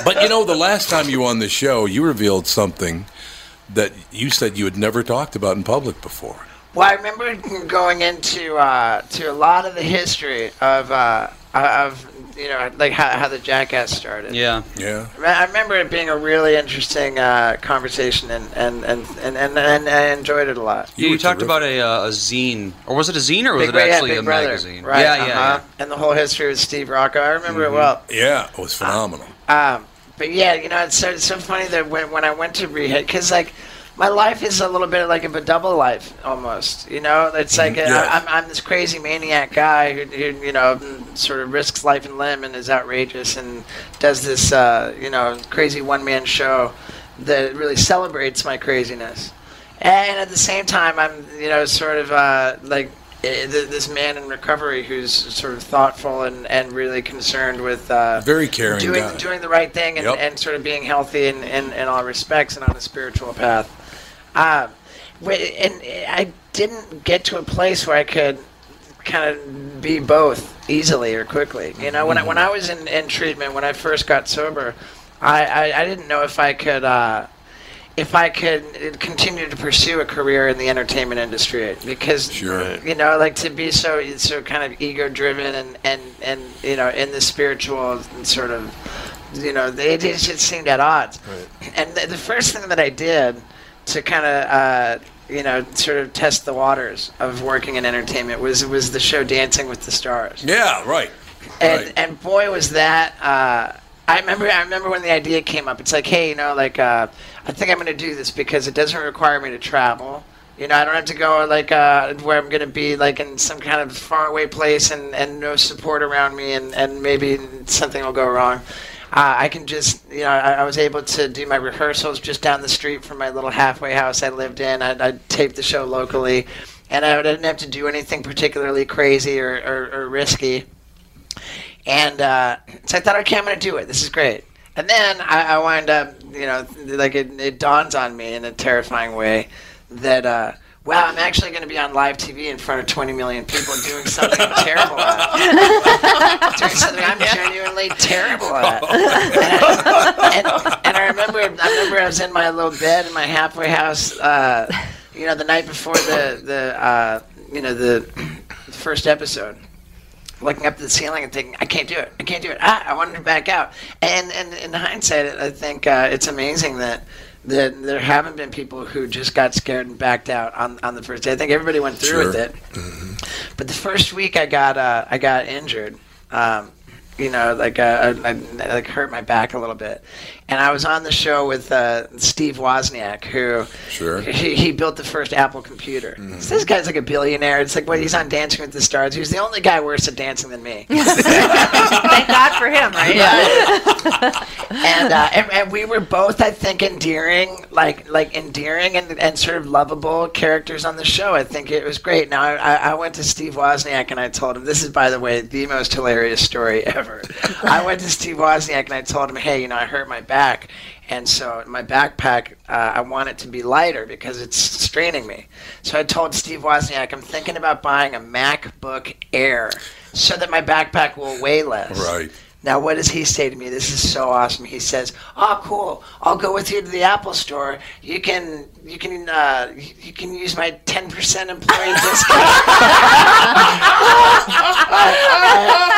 Speaker 13: but you know, the last time you were on the show, you revealed something that you said you had never talked about in public before.
Speaker 14: Well, I remember going into uh, to a lot of the history of uh, of you know like how, how the Jackass started.
Speaker 6: Yeah.
Speaker 13: Yeah.
Speaker 14: I remember it being a really interesting uh, conversation, and and, and, and, and and I enjoyed it a lot.
Speaker 6: You, you talked about a, uh, a zine, or was it a zine, or was
Speaker 14: Big
Speaker 6: it
Speaker 14: Brother- yeah,
Speaker 6: actually a
Speaker 14: Brother.
Speaker 6: magazine?
Speaker 14: Right,
Speaker 6: Yeah, yeah,
Speaker 14: uh-huh. And the whole history of Steve Rocco. I remember it well.
Speaker 13: Yeah, it was phenomenal.
Speaker 14: Um, but yeah, you know, it's so, it's so funny that when, when I went to rehab, because like my life is a little bit like of a double life almost. You know, it's like
Speaker 13: Mhm.
Speaker 14: uh,
Speaker 13: Yeah.
Speaker 14: I'm, I'm this crazy maniac guy who, who, you know, sort of risks life and limb and is outrageous and does this, uh, you know, crazy one man show that really celebrates my craziness. And at the same time, I'm, you know, sort of uh, like eh, this man in recovery who's sort of thoughtful and, and really concerned with uh,
Speaker 13: Very caring
Speaker 14: doing
Speaker 13: guy.
Speaker 14: doing the right thing and,
Speaker 13: Yep.
Speaker 14: and sort of being healthy in, in, in all respects and on a spiritual path. Um, and I didn't get to a place where I could kind of be both easily or quickly. You know, when I when I was in, in treatment, when I first got sober, I, I, I didn't know if I could. Uh, if I could continue to pursue a career in the entertainment industry, because
Speaker 13: Sure.
Speaker 14: you know, like to be so so kind of ego driven and and and you know in the spiritual sort of, you know, it, just, just seemed at odds. And the, the first thing that I did to kind of uh, you know sort of test the waters of working in entertainment was was the show Dancing with the Stars.
Speaker 13: Yeah, right.
Speaker 14: And and boy was that. Uh, I remember. I remember when the idea came up. It's like, hey, you know, like uh, I think I'm going to do this because it doesn't require me to travel. You know, I don't have to go like uh, where I'm going to be like in some kind of faraway place and, and no support around me, and, and maybe something will go wrong. Uh, I can just, you know, I, I was able to do my rehearsals just down the street from my little halfway house I lived in. I'd, I'd tape the show locally, and I didn't have to do anything particularly crazy or, or, or risky. And uh, so I thought, okay, I'm going to do it. This is great. And then I, I wind up, you know, like it, it dawns on me in a terrifying way that, uh, wow, I'm actually going to be on live TV in front of 20 million people doing something I'm terrible at. doing something I'm genuinely terrible at. And, and, and I remember, I remember I was in my little bed in my halfway house, uh, you know, the night before the the uh, you know the first episode looking up to the ceiling and thinking, I can't do it. I can't do it. Ah, I wanted to back out. And and in hindsight, I think uh, it's amazing that that there haven't been people who just got scared and backed out on, on the first day. I think everybody went through with it. But the first week, I got uh, I got injured. Um, you know, like uh, I, I like hurt my back a little bit, and I was on the show with uh, Steve Wozniak, who
Speaker 13: Sure.
Speaker 14: he, he built the first Apple computer. So this guy's like a billionaire. It's like what he's on Dancing with the Stars. He was the only guy worse at dancing than me.
Speaker 12: Thank God for him, right?
Speaker 14: and, uh, and and we were both, I think, endearing, like like endearing and, and sort of lovable characters on the show. I think it was great. Now I, I I went to Steve Wozniak and I told him this is, by the way, the most hilarious story ever. I went to Steve Wozniak and I told him, hey, you know, I hurt my back. And so my backpack, uh, I want it to be lighter because it's straining me. So I told Steve Wozniak, I'm thinking about buying a MacBook Air so that my backpack will weigh less.
Speaker 13: Right.
Speaker 14: Now, what does he say to me? This is so awesome. He says, "Oh, cool. I'll go with you to the Apple Store. You can, you can, uh, you can use my ten percent employee discount."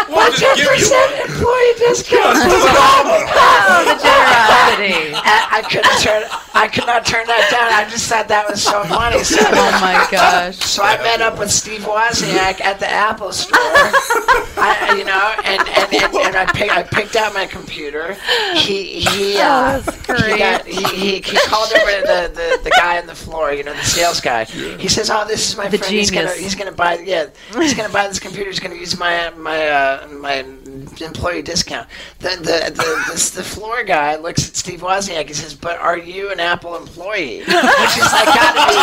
Speaker 15: We'll
Speaker 14: ten
Speaker 15: give you
Speaker 14: percent employee discount.
Speaker 12: Oh, the generosity.
Speaker 14: I, I couldn't turn. I could not turn that down. I just thought that was so funny. So,
Speaker 12: Oh my gosh.
Speaker 14: So I met up with Steve Wozniak at the Apple Store. I, you know, and and, and, and I picked I picked out my computer. He he uh,
Speaker 12: Oh, that's
Speaker 14: he, got, he, he he called over the, the, the guy on the floor. You know, the sales guy. He says, "Oh, this is my
Speaker 12: The
Speaker 14: friend. He's gonna he's gonna buy yeah he's gonna buy this computer. He's gonna use my my uh, my employee discount." The the the, this, the floor guy looks at Steve Wozniak. He says, "But are you an Apple employee?" Which is like gotta be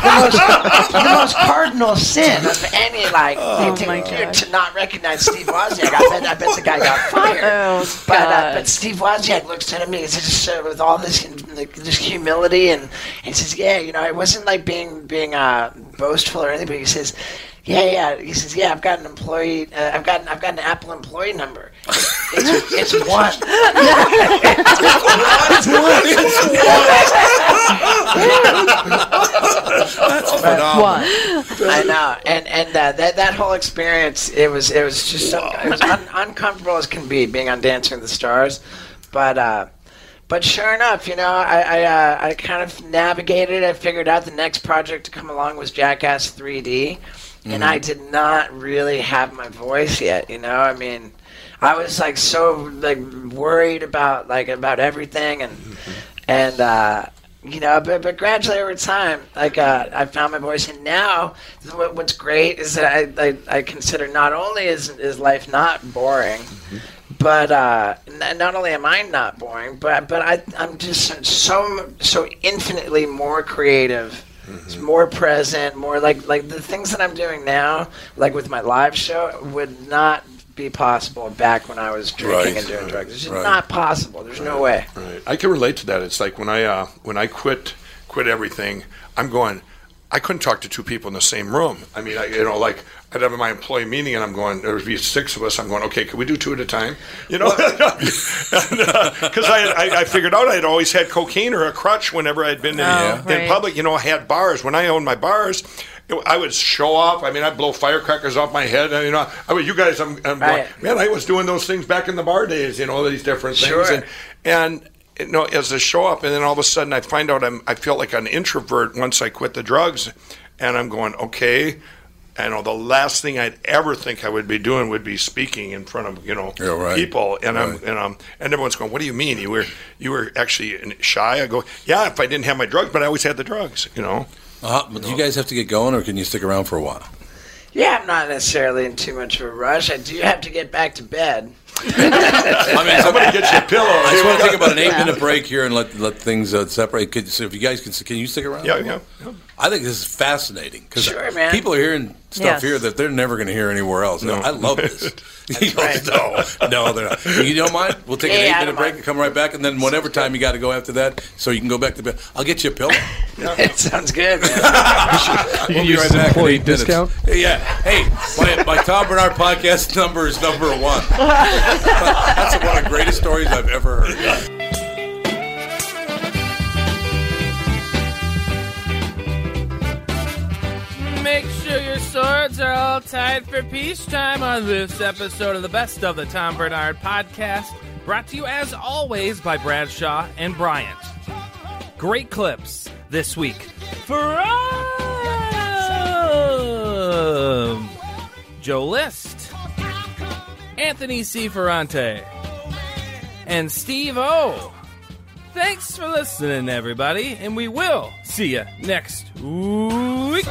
Speaker 14: the most, the most cardinal sin of any like
Speaker 12: Oh
Speaker 14: to, to, not recognize Steve Wozniak. I bet I bet the guy got fired.
Speaker 12: Oh,
Speaker 14: but uh, but Steve Wozniak looks at me and says uh, with all this like, this humility and he says, yeah, you know, it wasn't like being being uh, boastful or anything, but he says. Yeah, yeah. He says, "Yeah, I've got an employee. Uh, I've got, I've got an Apple employee number. It's, it's one. it's
Speaker 13: That's phenomenal.
Speaker 14: I know, and and uh, that that whole experience, it was it was just so, it was un- uncomfortable as can be being on Dancing with the Stars, but uh, but sure enough, you know, I I, uh, I kind of navigated. I figured out the next project to come along was Jackass 3D, and
Speaker 15: Mhm.
Speaker 14: I did not really have my voice yet. You know, I mean. I was like so like worried about like about everything and and uh, you know, but, but gradually over time, like uh, I found my voice, and now what, what's great is that I, I, I consider not only is is life not boring, but uh, n- not only am I not boring, but but I I'm just so so infinitely more creative. It's more present, more like like the things that I'm doing now, like with my live show, would not be possible back when I was drinking
Speaker 11: Right.
Speaker 14: and doing drugs. It's just
Speaker 11: Right.
Speaker 14: not possible. There's no way.
Speaker 11: Right. I can relate to that. It's like when I uh, when I quit quit everything, I'm going. I couldn't talk to two people in the same room. I mean, I, you know, like I'd have my employee meeting, and I'm going. There would be six of us. I'm going. Okay, can we do two at a time? You know, because uh, I, I I figured out I'd always had cocaine or a crutch whenever I'd been in,
Speaker 15: Oh,
Speaker 11: in
Speaker 15: right.
Speaker 11: public. You know, I had bars when I owned my bars. I would show off. I mean, I'd blow firecrackers off my head. And, you know, I mean, you guys, I'm, I'm
Speaker 14: Right.
Speaker 11: going, man, I was doing those things back in the bar days. You know, all these different things.
Speaker 14: Sure.
Speaker 11: And, and you know, as I show up, and then all of a sudden I find out I'm, I feel like an introvert once I quit the drugs, and I'm going, okay. I know the last thing I'd ever think I would be doing would be speaking in front of you know
Speaker 13: Yeah, right.
Speaker 11: people, and I'm
Speaker 13: Right.
Speaker 11: and um and everyone's going, "What do you mean you were you were actually shy?" I go, "Yeah, if I didn't have my drugs, but I always had the drugs." You know.
Speaker 13: Uh, but do you guys have to get going, or can you stick around for a while?
Speaker 14: Yeah, I'm not necessarily in too much of a rush. I do have to get back to bed.
Speaker 13: I mean,
Speaker 11: somebody get you a pillow.
Speaker 13: I just want to
Speaker 11: go.
Speaker 13: take about an eight-minute break here and let let things uh, separate. Could, so if you guys can, can you stick around?
Speaker 11: Yeah, yeah. yeah.
Speaker 13: I think this is fascinating because
Speaker 14: Sure,
Speaker 13: people are hearing stuff
Speaker 14: Yes.
Speaker 13: here that they're never going to hear anywhere else. No. I love this. he goes,
Speaker 14: right.
Speaker 13: no, no, they're not. You don't mind? We'll take
Speaker 14: Yeah,
Speaker 13: an
Speaker 14: I
Speaker 13: eight-minute break
Speaker 14: mind.
Speaker 13: and come right back, and then whatever time you got to go after that, so you can go back to bed. I'll get you a pillow.
Speaker 14: it sounds good, man.
Speaker 13: we'll be
Speaker 3: use
Speaker 13: right
Speaker 3: this
Speaker 13: back. in
Speaker 3: employee
Speaker 13: eight minutes.
Speaker 3: discount?
Speaker 13: Yeah. Hey, my, my Tom Barnard podcast number is number one. That's one of the greatest stories I've ever heard.
Speaker 1: Make sure your swords are all tied for peacetime on this episode of the Best of the Tom Barnard Podcast, brought to you as always by Bradshaw and Bryant. Great clips this week from Joe List, Anthony C. Ferrante, and Steve O. Thanks for listening, everybody, and we will see you next week.